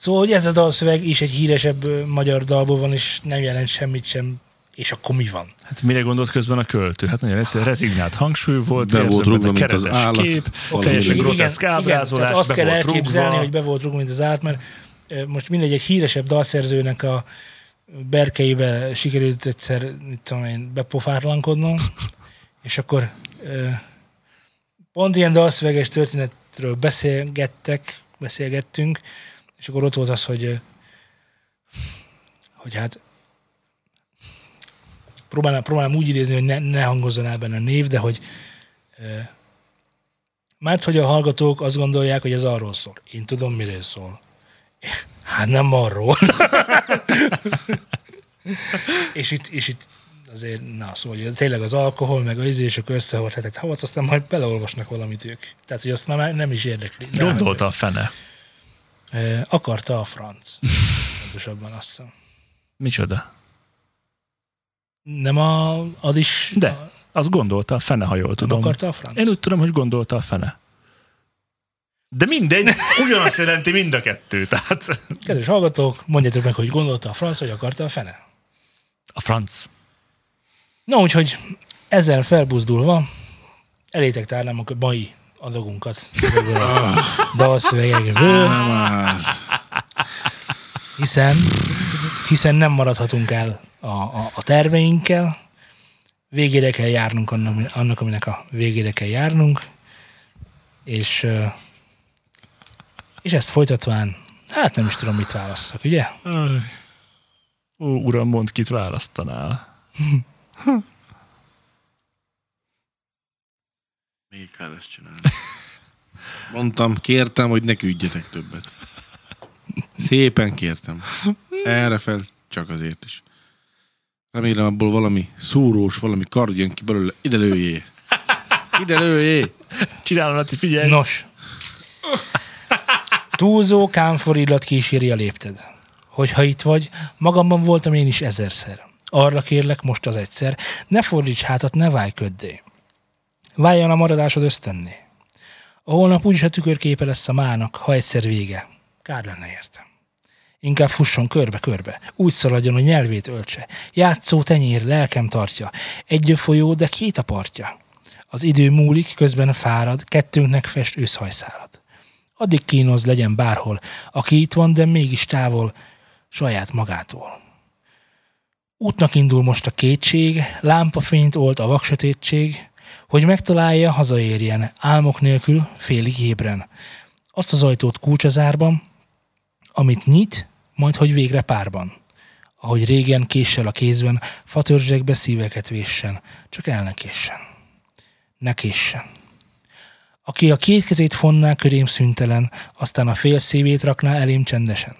Szóval, hogy ez a dalszöveg is egy híresebb magyar dalból van, és nem jelent semmit sem, és akkor mi van? Hát mire gondolt közben a költő? Hát nagyon egyszerű, rezignált hangsúly volt, Be volt rúgva, mint az állat. kép, Valami teljesen igen, groteszk ábrázolás, tehát azt be kell volt elképzelni, rúgva. hogy be volt rúgva, mint az állat, mert most mindegy, egy híresebb dalszerzőnek a berkeibe sikerült egyszer, mit tudom én, bepofárlankodnom, és akkor pont ilyen dalszöveges történetről beszélgettek, beszélgettünk, és akkor ott volt az, hogy hogy hát próbálnám, próbálnám úgy idézni, hogy ne, ne hangozzon el benne a név, de hogy mert hogy a hallgatók azt gondolják, hogy ez arról szól. Én tudom, miről szól. Hát nem arról. és, itt, és itt azért, na szóval, hogy tényleg az alkohol, meg a és akkor összehordhatott havat, aztán majd beleolvasnak valamit ők. Tehát, hogy azt már nem is érdekli. De- Gondolta a fene. Akarta a franc. Pontosabban azt hiszem. Micsoda? Nem a, az is... De. A, Azt gondolta a fene, ha jól Nem tudom. akarta a franc? Én úgy tudom, hogy gondolta a fene. De mindegy, ugyanazt jelenti mind a kettő. Tehát Kedves hallgatók, mondjátok meg, hogy gondolta a franc, vagy akarta a fene. a franc. Na, úgyhogy ezzel felbuzdulva elétek tárnám a ezekből a Nem az. hiszen, hiszen nem maradhatunk el a, a, a terveinkkel. Végére kell járnunk annak, annak, aminek a végére kell járnunk. És, és ezt folytatván, hát nem is tudom, mit válasszak, ugye? Ó, uram, mond, kit választanál. Még kell ezt csinálni. Mondtam, kértem, hogy ne küldjetek többet. Szépen kértem. Erre fel csak azért is. Remélem abból valami szúrós, valami kard jön ki belőle. Ide lőjé! Ide lőjé! Csinálom, Laci, figyelj! Nos. Túlzó kámfor illat kíséri a lépted. Hogyha itt vagy, magamban voltam én is ezerszer. Arra kérlek most az egyszer, ne fordíts hátat, ne válj köddé. Váljon a maradásod ösztönné. A holnap úgyis a tükörképe lesz a mának, ha egyszer vége. Kár lenne érte. Inkább fusson körbe-körbe, úgy szaladjon, hogy nyelvét öltse. Játszó tenyér, lelkem tartja. Egy folyó, de két a partja. Az idő múlik, közben fárad, kettőnknek fest őszhajszárad. Addig kínoz legyen bárhol, aki itt van, de mégis távol, saját magától. Útnak indul most a kétség, lámpafényt olt a vaksötétség, hogy megtalálja, hazaérjen, álmok nélkül, félig ébren. Azt az ajtót kulcsazárban, amit nyit, majd hogy végre párban. Ahogy régen késsel a kézben, fatörzsekbe szíveket véssen, csak el ne késsen. Ne késsen. Aki a két kezét fonná körém szüntelen, aztán a fél szívét rakná elém csendesen.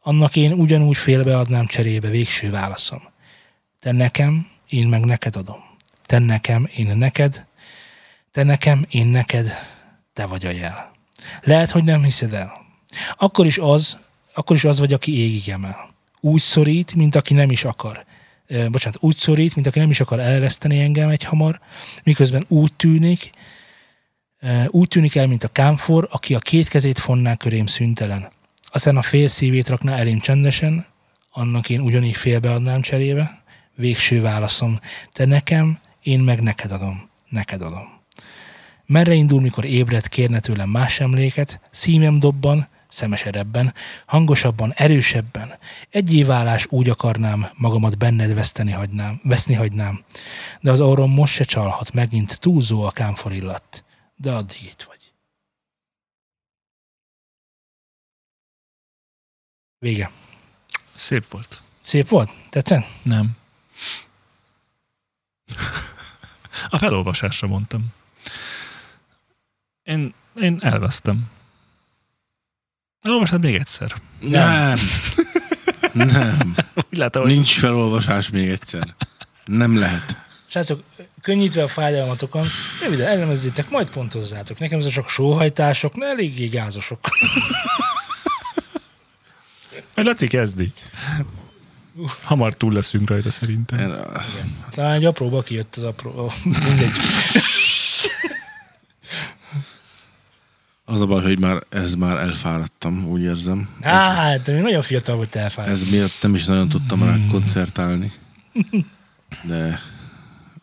Annak én ugyanúgy félbeadnám cserébe végső válaszom. Te nekem, én meg neked adom. Te nekem, én neked, te nekem, én neked, te vagy a jel. Lehet, hogy nem hiszed el. Akkor is az, akkor is az vagy, aki égig emel. Úgy szorít, mint aki nem is akar. Ö, bocsánat, úgy szorít, mint aki nem is akar elereszteni engem egy hamar, miközben úgy tűnik, ö, úgy tűnik el, mint a kámfor, aki a két kezét fonná körém szüntelen. Aztán a fél szívét rakná elém csendesen, annak én ugyanígy félbeadnám cserébe. Végső válaszom, te nekem, én meg neked adom, neked adom. Merre indul, mikor ébred, kérne tőlem más emléket, szívem dobban, szemeserebben, hangosabban, erősebben. Egy válás úgy akarnám, magamat benned veszteni hagynám, veszni hagynám. De az orrom most se csalhat, megint túlzó a kámfor illat. De addig itt vagy. Vége. Szép volt. Szép volt? Tetszett? Nem. A felolvasásra mondtam. Én, elvesztem. Elolvasnád még egyszer. Nem. Nem. Úgy látom, hogy Nincs felolvasás még egyszer. Nem lehet. Srácok, könnyítve a fájdalmatokon, röviden elemezzétek, majd pontozzátok. Nekem ez a sok sóhajtások, ne eléggé gázosok. Majd Laci kezdi. Hamar túl leszünk rajta szerintem. Talán egy apróba kijött az apró. Mindegy. Az a baj, hogy már ez már elfáradtam, úgy érzem. Hát, de még nagyon fiatal vagy te elfáradt. Ez miatt nem is nagyon tudtam rá koncertálni. De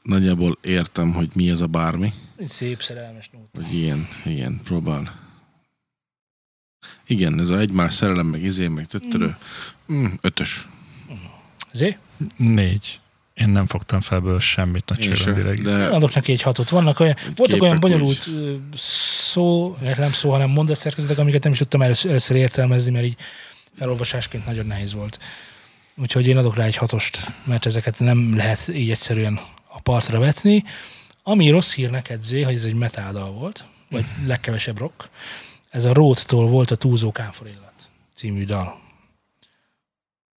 nagyjából értem, hogy mi ez a bármi. Egy szép szerelmes nóta. Hogy ilyen, ilyen, próbál. Igen, ez a egymás szerelem, meg izé, meg töttörő. Mm, ötös. Zé? Négy. Én nem fogtam fel belőle semmit nagyságrendileg. Én de adok neki egy hatot. Vannak olyan, voltak olyan úgy. bonyolult ö, szó, nem szó, hanem mondatszerkezetek, amiket nem is tudtam először, először értelmezni, mert így felolvasásként nagyon nehéz volt. Úgyhogy én adok rá egy hatost, mert ezeket nem lehet így egyszerűen a partra vetni. Ami rossz hír neked, Zé, hogy ez egy metáldal volt, vagy legkevesebb rock. Ez a Róttól volt a Túlzó Kámfor illat című dal.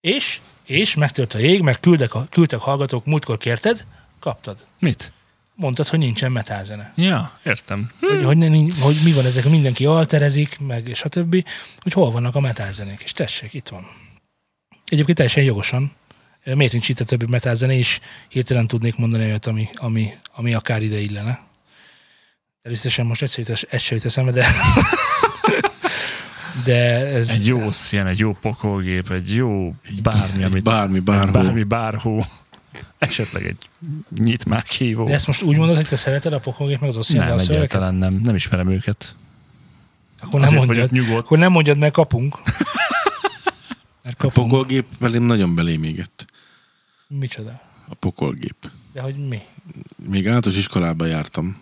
És, és megtört a jég, mert küldek küldtek hallgatók, múltkor kérted, kaptad. Mit? Mondtad, hogy nincsen metálzene. Ja, értem. Hogy, hogy, ne, hogy mi van ezek, mindenki alterezik, meg és a többi, hogy hol vannak a metálzenék. És tessék, itt van. Egyébként teljesen jogosan. Miért nincs itt a többi metal zene, és hirtelen tudnék mondani olyat, ami, ami, ami akár ide illene. Természetesen most jut, ez se jut eszembe, de... de ez... Egy jó szien, egy jó pokolgép, egy jó bármi, egy amit, bármi, bárhol. bármi, bárhol. Esetleg egy nyitmák hívó. De ezt most úgy mondod, hogy te szereted a pokolgép meg az osztján nem, a egyáltalán nem. Nem ismerem őket. Akkor nem, Azért mondjad, nyugodt. akkor nem mondjad, mert kapunk. Mert A kapunk. pokolgép velém nagyon belém égett. Micsoda? A pokolgép. De hogy mi? Még általános iskolába jártam,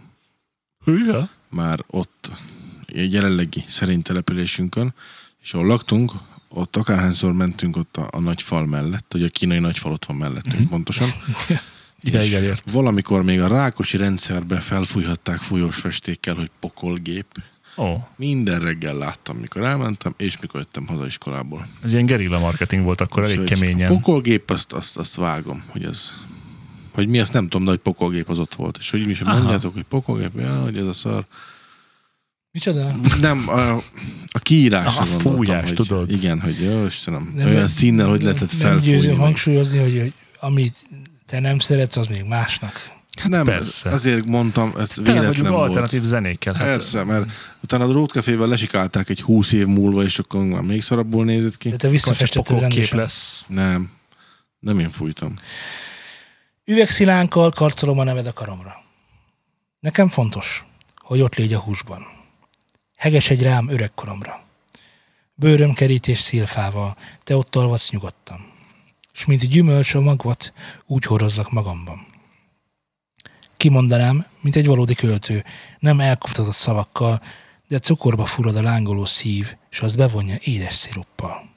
Hűha? már ott jelenlegi szerint településünkön, és ahol laktunk, ott akárhányszor mentünk ott a, a nagy fal mellett, ugye a kínai nagy fal ott van mellettünk Mhm. pontosan. Ideig elért. Valamikor még a Rákosi rendszerbe felfújhatták fújós festékkel, hogy pokolgép. Ó, Minden reggel láttam, mikor elmentem, és mikor jöttem haza iskolából. ez ilyen gerilla marketing volt akkor elég Úgyhogy keményen. A pokolgép, azt, azt, azt vágom, hogy ez hogy mi azt nem tudom, de hogy pokolgép az ott volt. És hogy mi is mondjátok, hogy pokolgép, ja, hogy ez a szar. Micsoda? Nem, a, a kiírásra A fújás, hogy, tudod. Igen, hogy jó, Istenem, Nem- olyan színnel, hogy lehetett Nem felfújni. győzöm meg. hangsúlyozni, hogy, hogy amit te nem szeretsz, az még másnak. Hát nem, persze. azért mondtam, ez Tele véletlen volt. alternatív zenékkel. Hát, Persze, mert utána a drótkafével lesikálták egy húsz év múlva, és akkor már még szarabbul nézett ki. De te visszafestetted rendesen. lesz. Nem, nem én fújtam. Üvegszilánkkal karcolom a neved a karomra. Nekem fontos, hogy ott légy a húsban. Heges egy rám öregkoromra. Bőröm kerítés szilfával, te ott alvatsz nyugodtan. S mint gyümölcs a magvat, úgy horozlak magamban. Kimondanám, mint egy valódi költő, nem elkoptatott szavakkal, de cukorba fullad a lángoló szív, és azt bevonja édes sziruppal.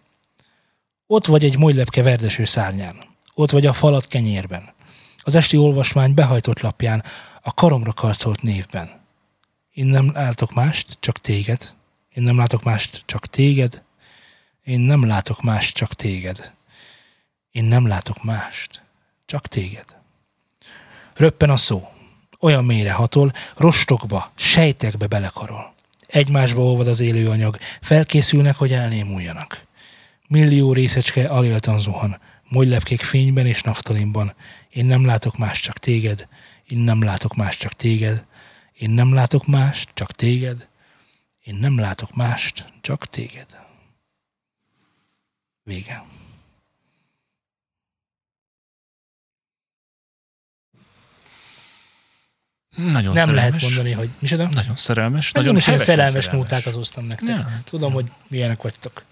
Ott vagy egy molylepke verdeső szárnyán, ott vagy a falat kenyérben, az esti olvasmány behajtott lapján, a karomra karcolt névben. Én nem látok mást, csak téged. Én nem látok mást, csak téged. Én nem látok mást, csak téged. Én nem látok mást, csak téged. Röppen a szó. Olyan mélyre hatol, rostokba, sejtekbe belekarol. Egymásba olvad az élő anyag, felkészülnek, hogy elnémuljanak. Millió részecske aléltan zuhan, molylepkék fényben és naftalinban. Én nem látok más, csak téged. Én nem látok más, csak téged. Én nem látok mást, csak téged. Én nem látok mást, csak téged. Vége. Nagyon Nem lehet szerelmes. mondani, hogy micsoda? Nagyon szerelmes. Nagyon Nagyon is hevesen szerelmes nótákat hoztam nektek. Ja. Tudom, hogy milyenek vagytok.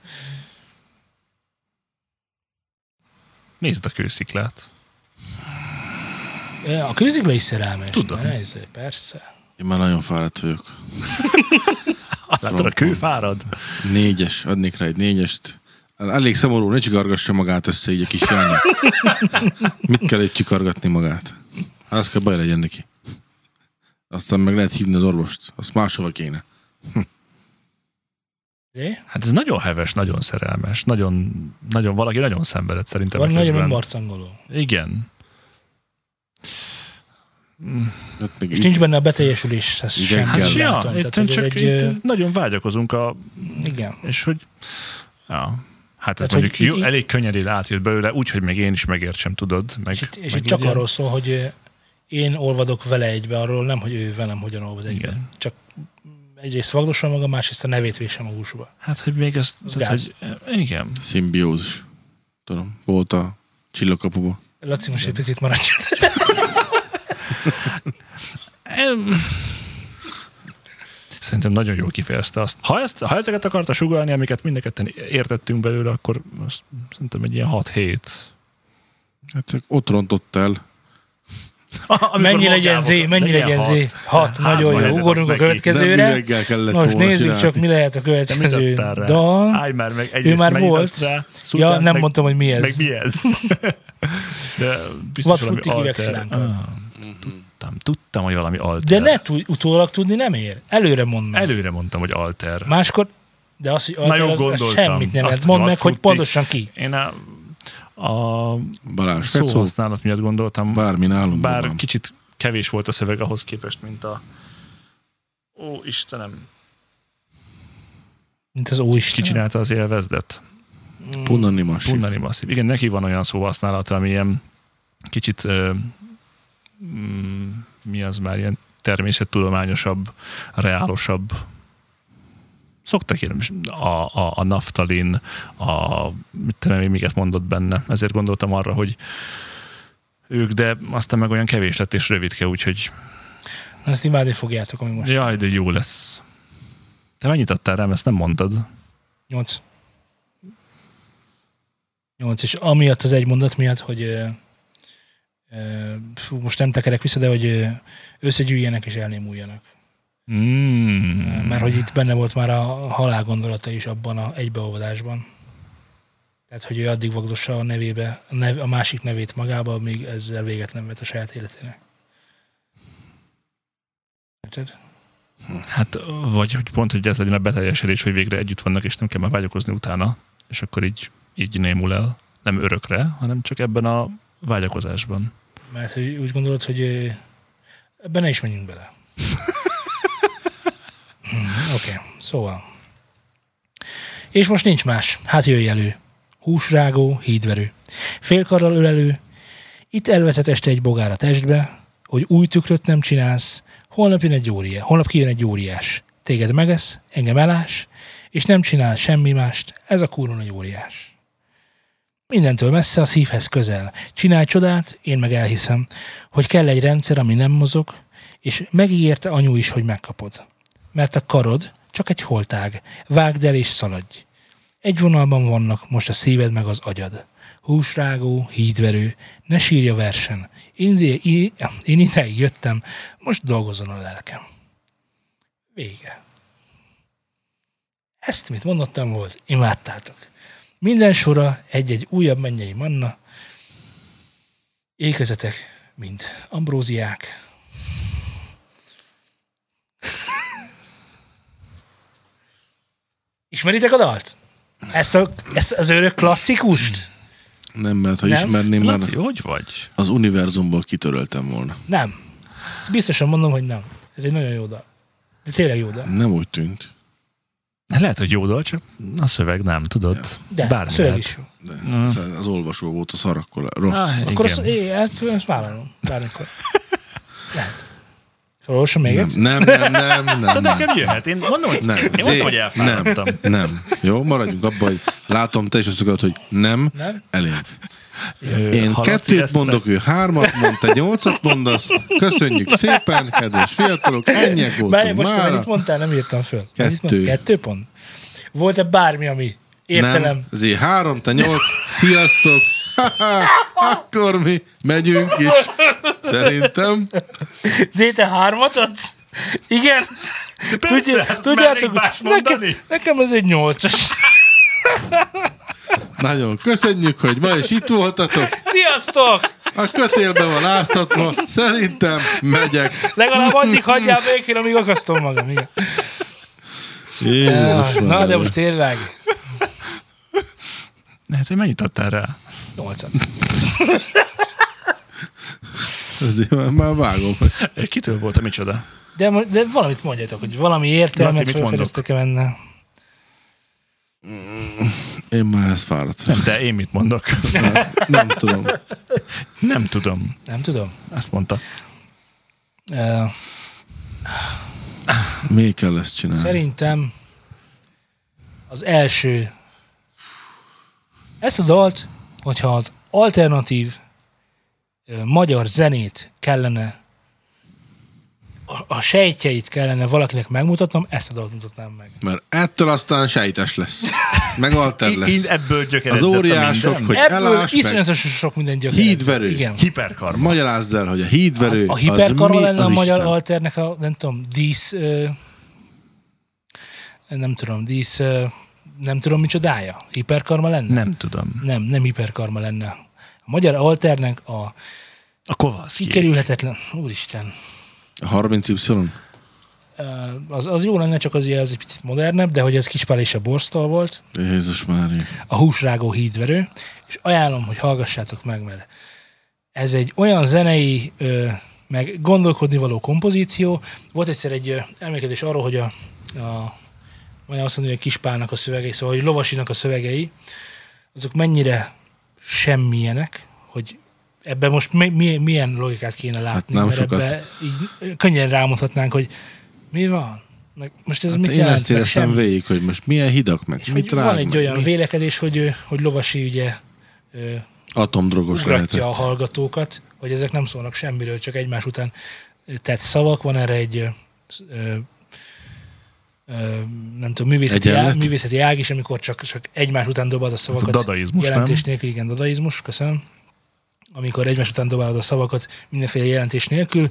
Nézd a kősziklát. A kőzikla is szerelmes. Tudom. Ne, ez, persze. Én már nagyon fáradt vagyok. Látod, a kő fárad? Négyes, adnék rá egy négyest. Elég szomorú, ne csikargassa magát össze így a kis jány. Mit kell egy csikargatni magát? Hát az kell baj legyen neki. Aztán meg lehet hívni az orvost. Azt máshova kéne. Zé? Hát ez nagyon heves, nagyon szerelmes. Nagyon, nagyon valaki nagyon szenvedett szerintem. Van nagyon önmarcangoló. Igen. Ott még És nincs benne a beteljesülés. Ez Igen, sem. Hát ja, látom. itt Tehát, csak egy, itt nagyon vágyakozunk a... Igen. És hogy... Ja. Hát ez Tehát, mondjuk jó, itt- elég könnyedén átjött belőle, úgyhogy még én is megértsem, tudod. Meg, És itt, és meg itt csak arról szól, hogy én olvadok vele egybe, arról nem, hogy ő velem hogyan olvad egybe. Igen. Csak egyrészt vagdosom magam, másrészt a nevét vésem a húsba. Hát, hogy még ezt... Az Tehát, hogy, igen. szimbiózus. Tudom, volt a csillagkapuba. Laci, most egy picit maradj. Em, Szerintem nagyon jól kifejezte azt. Ha, ezt, ha ezeket akarta sugalni, amiket mindenketten értettünk belőle, akkor azt szerintem egy ilyen 6-7. Hát csak ott rontott el. Mennyi legyen zé, mennyi legyen zé? Hat, nagyon jó. Ugorjunk a következőre. Most nézzük csinálni. csak, mi lehet a következő dal. Állj már meg, egyrészt már mennyit volt. Ja, nem meg, mondtam, hogy mi ez. Meg mi ez? De biztos valami Vadfrutti alter. Ah, tudtam, tudtam, hogy valami alter. De ne tudj, utólag tudni nem ér. Előre mondd meg. Előre mondtam, hogy alter. Máskor, de az, hogy Na alter, jó, az, az gondoltam. semmit nem lehet. hogy Mondd meg, hogy pontosan ki. Én a, a Balázs, szó, szóhasználat miatt gondoltam, bármi nálunk bár van. kicsit kevés volt a szöveg ahhoz képest, mint a Ó, Istenem, Mint az Óisten. ki csinálta az élvezdet? Punani massív. Punani masszív. Igen, neki van olyan szóhasználata, ami ilyen kicsit ö, mm, mi az már ilyen természettudományosabb, reálosabb. Szoktak ilyen a, a, a naftalin, a, mit tudom, én, miket mondott benne. Ezért gondoltam arra, hogy ők, de aztán meg olyan kevés lett és rövidke, úgyhogy Na, ezt imádni fogjátok, ami most. jaj, de jó lesz. Te mennyit adtál rám, ezt nem mondtad? Nyolc. Nyolc, és amiatt az egy mondat miatt, hogy fú, most nem tekerek vissza, de hogy összegyűjjenek és elnémuljanak. Mm. Mert hogy itt benne volt már a halál gondolata is abban a egybeolvadásban. Tehát, hogy ő addig vagdossa a nevébe, a, nev, a másik nevét magába, míg ezzel véget nem vet a saját életének. Érted? Hát, vagy hogy pont, hogy ez legyen a beteljesedés, hogy végre együtt vannak, és nem kell már vágyakozni utána, és akkor így, így némul el. Nem örökre, hanem csak ebben a vágyakozásban. Mert hogy úgy gondolod, hogy ebben ne is menjünk bele. Hmm, Oké, okay. szóval. És most nincs más. Hát jöjj elő. Húsrágó, hídverő. Félkarral ölelő. Itt elveszett este egy bogár a testbe, hogy új tükröt nem csinálsz, holnap jön egy óriás, holnap kijön egy óriás. Téged megesz, engem elás, és nem csinál semmi mást. Ez a kurva nagy óriás. Mindentől messze a szívhez közel. Csinálj csodát, én meg elhiszem, hogy kell egy rendszer, ami nem mozog, és megígérte anyu is, hogy megkapod. Mert a karod csak egy holtág. Vágd el és szaladj. Egy vonalban vannak most a szíved meg az agyad. Húsrágó, hídverő, ne sírj a versen. Én, ide, én, ideig jöttem, most dolgozon a lelkem. Vége. Ezt, mit mondottam volt, imádtátok. Minden sora egy-egy újabb mennyei manna. Ékezetek, mint ambróziák. Ismeritek a dalt? Ezt, a, ezt az örök klasszikust? Nem, mert ha Nem? ismerném, már Laci, hogy vagy? az univerzumból kitöröltem volna. Nem. Ezt biztosan mondom, hogy nem. Ez egy nagyon jó dal. De tényleg jó dal. Nem úgy tűnt. Lehet, hogy jó dal, csak a szöveg nem, tudod? De Bármi a szöveg lehet. is jó. De az, az olvasó volt a szar, akkor rossz. Ah, Akkor igen. azt, é, hát, ezt vállalom. Bármikor. Lehet. Felolvasom még nem, egyszer? nem, nem, nem, nem, De nem. nekem jöhet. Én mondom, hogy, Nem. én mondom, Zé, hogy elfáradtam. Nem, nem. Jó, maradjunk abban, hogy látom, te is azt akarod, hogy nem, Nem? elég. Én kettőt mondok, ő hármat mond, te nyolcat mondasz. Köszönjük szépen, kedves fiatalok, ennyiek voltunk most már. mennyit mondtál, nem írtam föl. Kettő. mond- Kettő pont? Volt-e bármi, ami értelem? Nem, zé három, te nyolc, sziasztok. Akkor mi megyünk is. Szerintem. Zéte hármat adsz? Igen? persze, más nekem, mondani? nekem ez egy nyolcas. Nagyon köszönjük, hogy ma is itt voltatok. Sziasztok! A kötélbe van áztatva. Szerintem megyek. Legalább addig hagyjál békén, amíg akasztom magam. Igen. Jézus Na, de most tényleg. Hát, hogy mennyit adtál rá? Nyolcat. Azért már, már vágom. Kitől volt a micsoda? De, de valamit mondjatok, hogy valami értelmet felfedeztek-e benne. Én már ezt fáradt. Nem, de én mit mondok? Nem tudom. Nem tudom. Nem tudom. Ezt mondta. Uh, Még kell ezt csinálni. szerintem az első ezt a dalt, hogyha az alternatív magyar zenét kellene a, a sejtjeit kellene valakinek megmutatnom, ezt a dalt mutatnám meg. Mert ettől aztán sejtes lesz. Meg alter Én lesz. ebből Az óriások, hogy Ebből elás, meg sok minden gyökerezett. Hídverő. Igen. Hiperkarma. magyarázd el, hogy a hídverő Hát a hiperkarma az lenne a magyar Isten? alternek a, nem tudom, dísz, ö, nem tudom, dísz, ö, nem tudom micsodája. Hiperkarma lenne? Nem tudom. Nem, nem hiperkarma lenne. A magyar alternek a A Kovalszki. kikerülhetetlen, úristen, A 30Y? ö, az, az jó lenne, csak az, ilyen- az egy picit modernebb, de hogy ez Kispál és a Borstal volt, Jézus Mária. a húsrágó hídverő, és ajánlom, hogy hallgassátok meg, mert ez egy olyan zenei, meg gondolkodni való kompozíció. Volt egyszer egy ö, elmélkedés arról, hogy a, a majdnem azt mondom, hogy a Kispálnak a szövegei, szóval hogy Lovasinak a szövegei, azok mennyire semmilyenek, hogy ebben most mi, mi, milyen logikát kéne látni, nem mert sokat. ebbe így könnyen rámutatnánk, hogy mi van? Meg most ez Hát mit én jelent? ezt éreztem végig, hogy most milyen hidak, meg És mit rág, van egy meg olyan mi vélekedés, hogy, hogy Lovasi ugye atomdrogos lehetett. a hallgatókat, hogy ezek nem szólnak semmiről, csak egymás után tett szavak. Van erre egy nem tudom, művészeti Egyenlet? ág, művészeti ág is, amikor csak, csak egymás után dobálod a szavakat. dadaizmus, jelentés nem? nélkül, igen, dadaizmus, köszönöm. Amikor egymás után dobálod a szavakat mindenféle jelentés nélkül,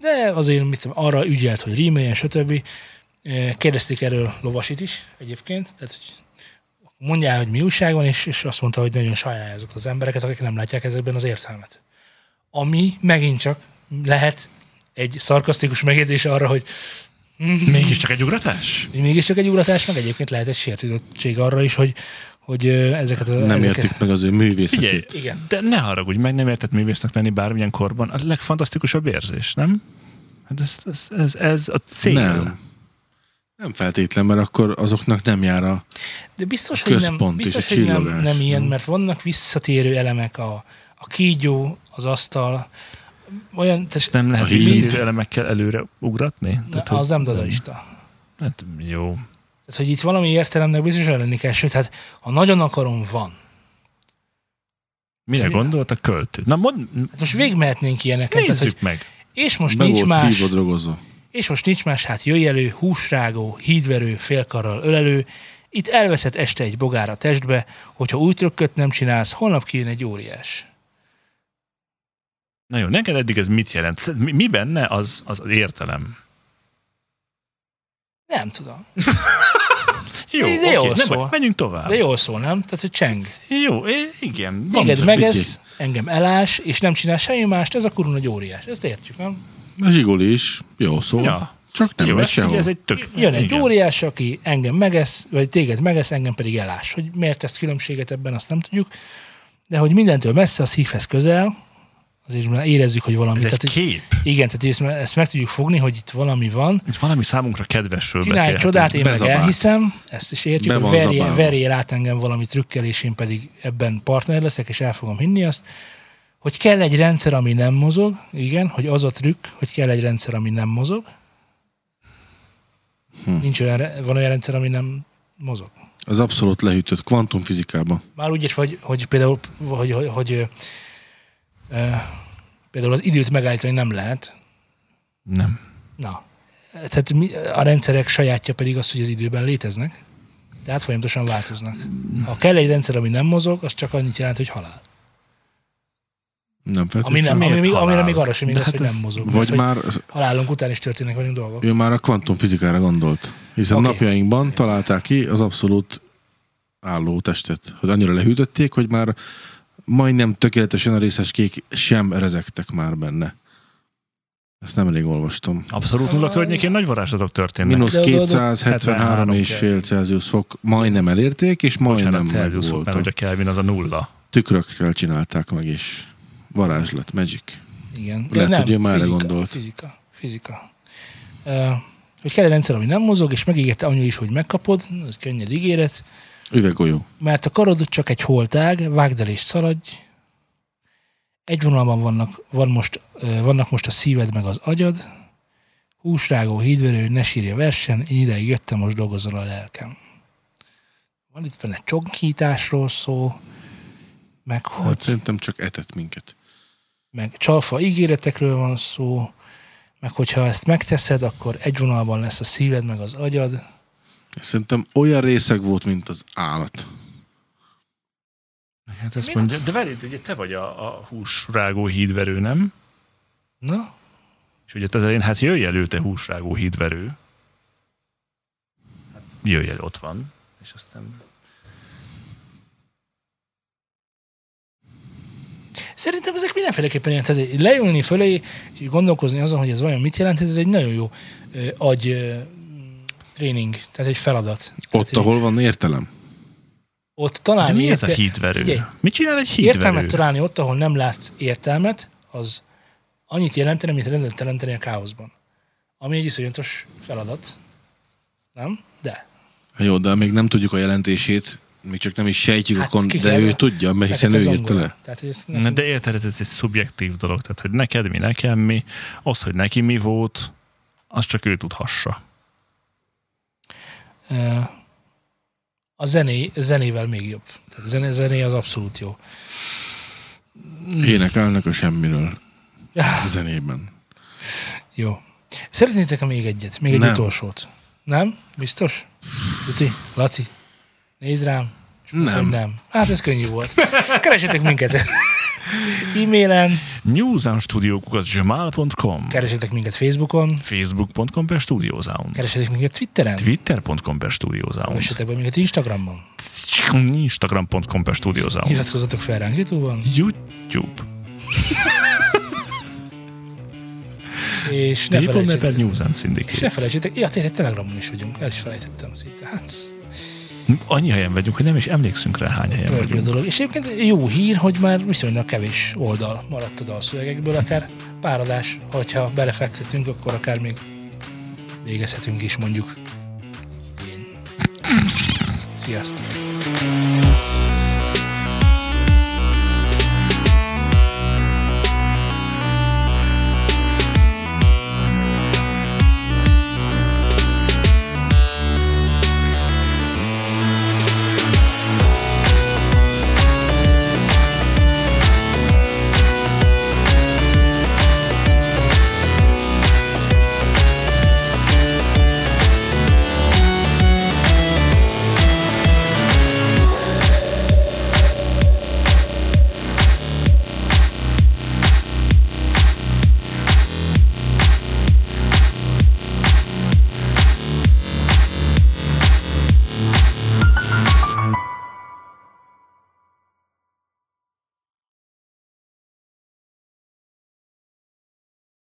de azért mit tudom, arra ügyelt, hogy rímeljen, stb. Kérdezték erről Lovasit is egyébként, tehát hogy mondjál, hogy mi újság van, és, és azt mondta, hogy nagyon sajnálja azokat az embereket, akik nem látják ezekben az értelmet. Ami megint csak lehet egy szarkasztikus megjegyzés arra, hogy Mégiscsak egy ugratás? mégiscsak egy ugratás, meg egyébként lehet egy sértődöttség arra is, hogy, hogy ezeket a... Nem ezeket, értik meg az ő művészetét. Figyelj, Igen. de ne haragudj meg, nem érted művésznek lenni bármilyen korban. A legfantasztikusabb érzés, nem? Hát ez, ez, ez, ez a cél. Nem. Nem feltétlen, mert akkor azoknak nem jár a... De biztos, A hogy nem, központ és biztos, a hogy nem, csillogás, nem ilyen, nem? mert vannak visszatérő elemek, a, a kígyó, az asztal, olyan, És tehát nem lehet visszatérő elemekkel előre ugratni? na, Tehát, az nem dadaista. Hát jó. Tehát, hogy itt valami értelemnek biztosan lenni kell, sőt, hát ha nagyon akarom, van. Mire Mi- gondolt a költő? Na mond, Hát most végigmehetnénk ilyeneket. Tehát, nézzük hogy, meg. és most Be nincs volt más, hívva és most nincs más, hát jöjj elő, húsrágó, hídverő, félkarral ölelő, itt elveszett este egy bogár a testbe, hogyha új trükköt nem csinálsz, holnap kijön egy óriás. Na jó, neked eddig ez mit jelent? Mi, benne az, az, értelem? Nem tudom. Jó, De oké, jól nem szól. baj, menjünk tovább. De jól szól, nem? Tehát, hogy cseng. Jó, igen. Téged megesz, figyelj. engem elás, és nem csinál semmi mást, ez a kurva nagy óriás. Ezt értjük, nem? A zsigoli is jó szól. Ja. Csak nem Jó, megy ez, sehol. ez egy tök... Jön egy igen. óriás, aki engem megesz, vagy téged megesz, engem pedig elás. Hogy miért tesz különbséget ebben, azt nem tudjuk. De hogy mindentől messze, az szívhez közel, azért már érezzük, hogy valami. Ez egy tehát, hogy, kép. igen, tehát ezt, ezt meg tudjuk fogni, hogy itt valami van. Itt valami számunkra kedvesről Csinálj egy csodát, én meg Bezabált. elhiszem, ezt is értjük, Be hogy verjél, verjél át engem valami trükkel, és én pedig ebben partner leszek, és el fogom hinni azt, hogy kell egy rendszer, ami nem mozog, igen, hogy az a trükk, hogy kell egy rendszer, ami nem mozog. Hm. Nincs olyan, van olyan rendszer, ami nem mozog. Az abszolút lehűtött kvantumfizikában. Már úgy is, hogy, hogy például, hogy, hogy, hogy például az időt megállítani nem lehet. Nem. Na, tehát mi, a rendszerek sajátja pedig az, hogy az időben léteznek, tehát folyamatosan változnak. Ha kell egy rendszer, ami nem mozog, az csak annyit jelent, hogy halál. Nem Ami feltétlenül. nem, ami még, amire még arra sem igaz, hát hogy nem mozog. Vagy Mert, hogy már, halálunk után is történnek velünk dolgok. ő már a kvantumfizikára gondolt. Hiszen okay. napjainkban találták ki az abszolút álló testet. Hogy annyira lehűtötték, hogy már majdnem tökéletesen a részes kék sem rezegtek már benne. Ezt nemrég olvastam. Abszolút nulla környékén nagy varázslatok történnek. Mínusz De oda- 273 és fél Celsius fok majdnem elérték, és majdnem Celsius fok, mert hogy a Kelvin az a nulla. Tükrökkel csinálták meg, és varázslat, magic. Igen. Lehet, hogy ő már fizika, gondolt. Fizika. Fizika. Uh, hogy kell egy rendszer, ami nem mozog, és megígérte anyu is, hogy megkapod, ez könnyed ígéret, Üveggolyó. mert a karod csak egy holtág, vágd el és szaladj. Egy vonalban vannak, van most, vannak most a szíved meg az agyad. Húsrágó, hídverő, ne sírja versen, én ideig jöttem, most dolgozol a lelkem. Van itt benne csonkításról szó, meg Hát hogy szerintem csak etett minket. meg csalfa ígéretekről van szó, meg hogyha ezt megteszed, akkor egy vonalban lesz a szíved meg az agyad. Szerintem olyan részeg volt, mint az állat. Hát ezt mondja, de várj, ugye te vagy a, a húsrágó hídverő, nem? Na, És ugye te én, hát jöjj elő, te húsrágó hídverő. Hát jöjj el, ott van. És aztán... Szerintem ezek mindenféleképpen ilyen, tehát leülni fölé, és gondolkozni azon, hogy ez vajon mit jelent, ez egy nagyon jó agy tréning, tehát egy feladat. Tehát, Ott, hogy ahol van értelem. ott De találni mi ez a hídverő? Figyelj, Mit csinál egy hídverő? értelmet találni ott, ahol nem látsz értelmet, az annyit jelentene, mint rendet teremteni a káoszban. Ami egy iszonyatos feladat. Nem? De. Hát Jó, de még nem tudjuk a jelentését, még csak nem is sejtjük, Hát ki de kell- ő tudja, mert hiszen ő írta le. Tehát, nekünk- De érted, ez egy szubjektív dolog, tehát hogy neked mi, nekem mi, az, hogy neki mi volt, az csak ő tudhassa. A zené, zenével még jobb. A zené, zené az abszolút jó. Énekelnek a semmiről a zenében. Jó. Szeretnétek még egyet? Még egy Nem. utolsót? Nem? Biztos? Tuti? Laci? Nézd rám. Nem. Nem. Hát ez könnyű volt. Keresetek minket. E-mailen, newsoundstudiókukat.gmail.com keresetek minket Facebookon, facebook.com per studiosound keresetek minket Twitteren, twitter.com per studiosound kövessetek be minket Instagramon, instagram.com per studiosound iratkozzatok fel ránk Youtube-on, YouTube. És ne t.me per felejtsétek, News and és ne Syndicate. felejtsétek, ja tényleg Telegramon is vagyunk, el is felejtettem szinte. Hát, Annyi helyen vagyunk, hogy nem is emlékszünk rá, hány helyen pörgő vagyunk. dolog. És egyébként jó hír, hogy már viszonylag kevés oldal maradt a dalszövegekből, akár pár adás, hogyha belefektetünk, akkor akár még végezhetünk is mondjuk idén. Sziasztok!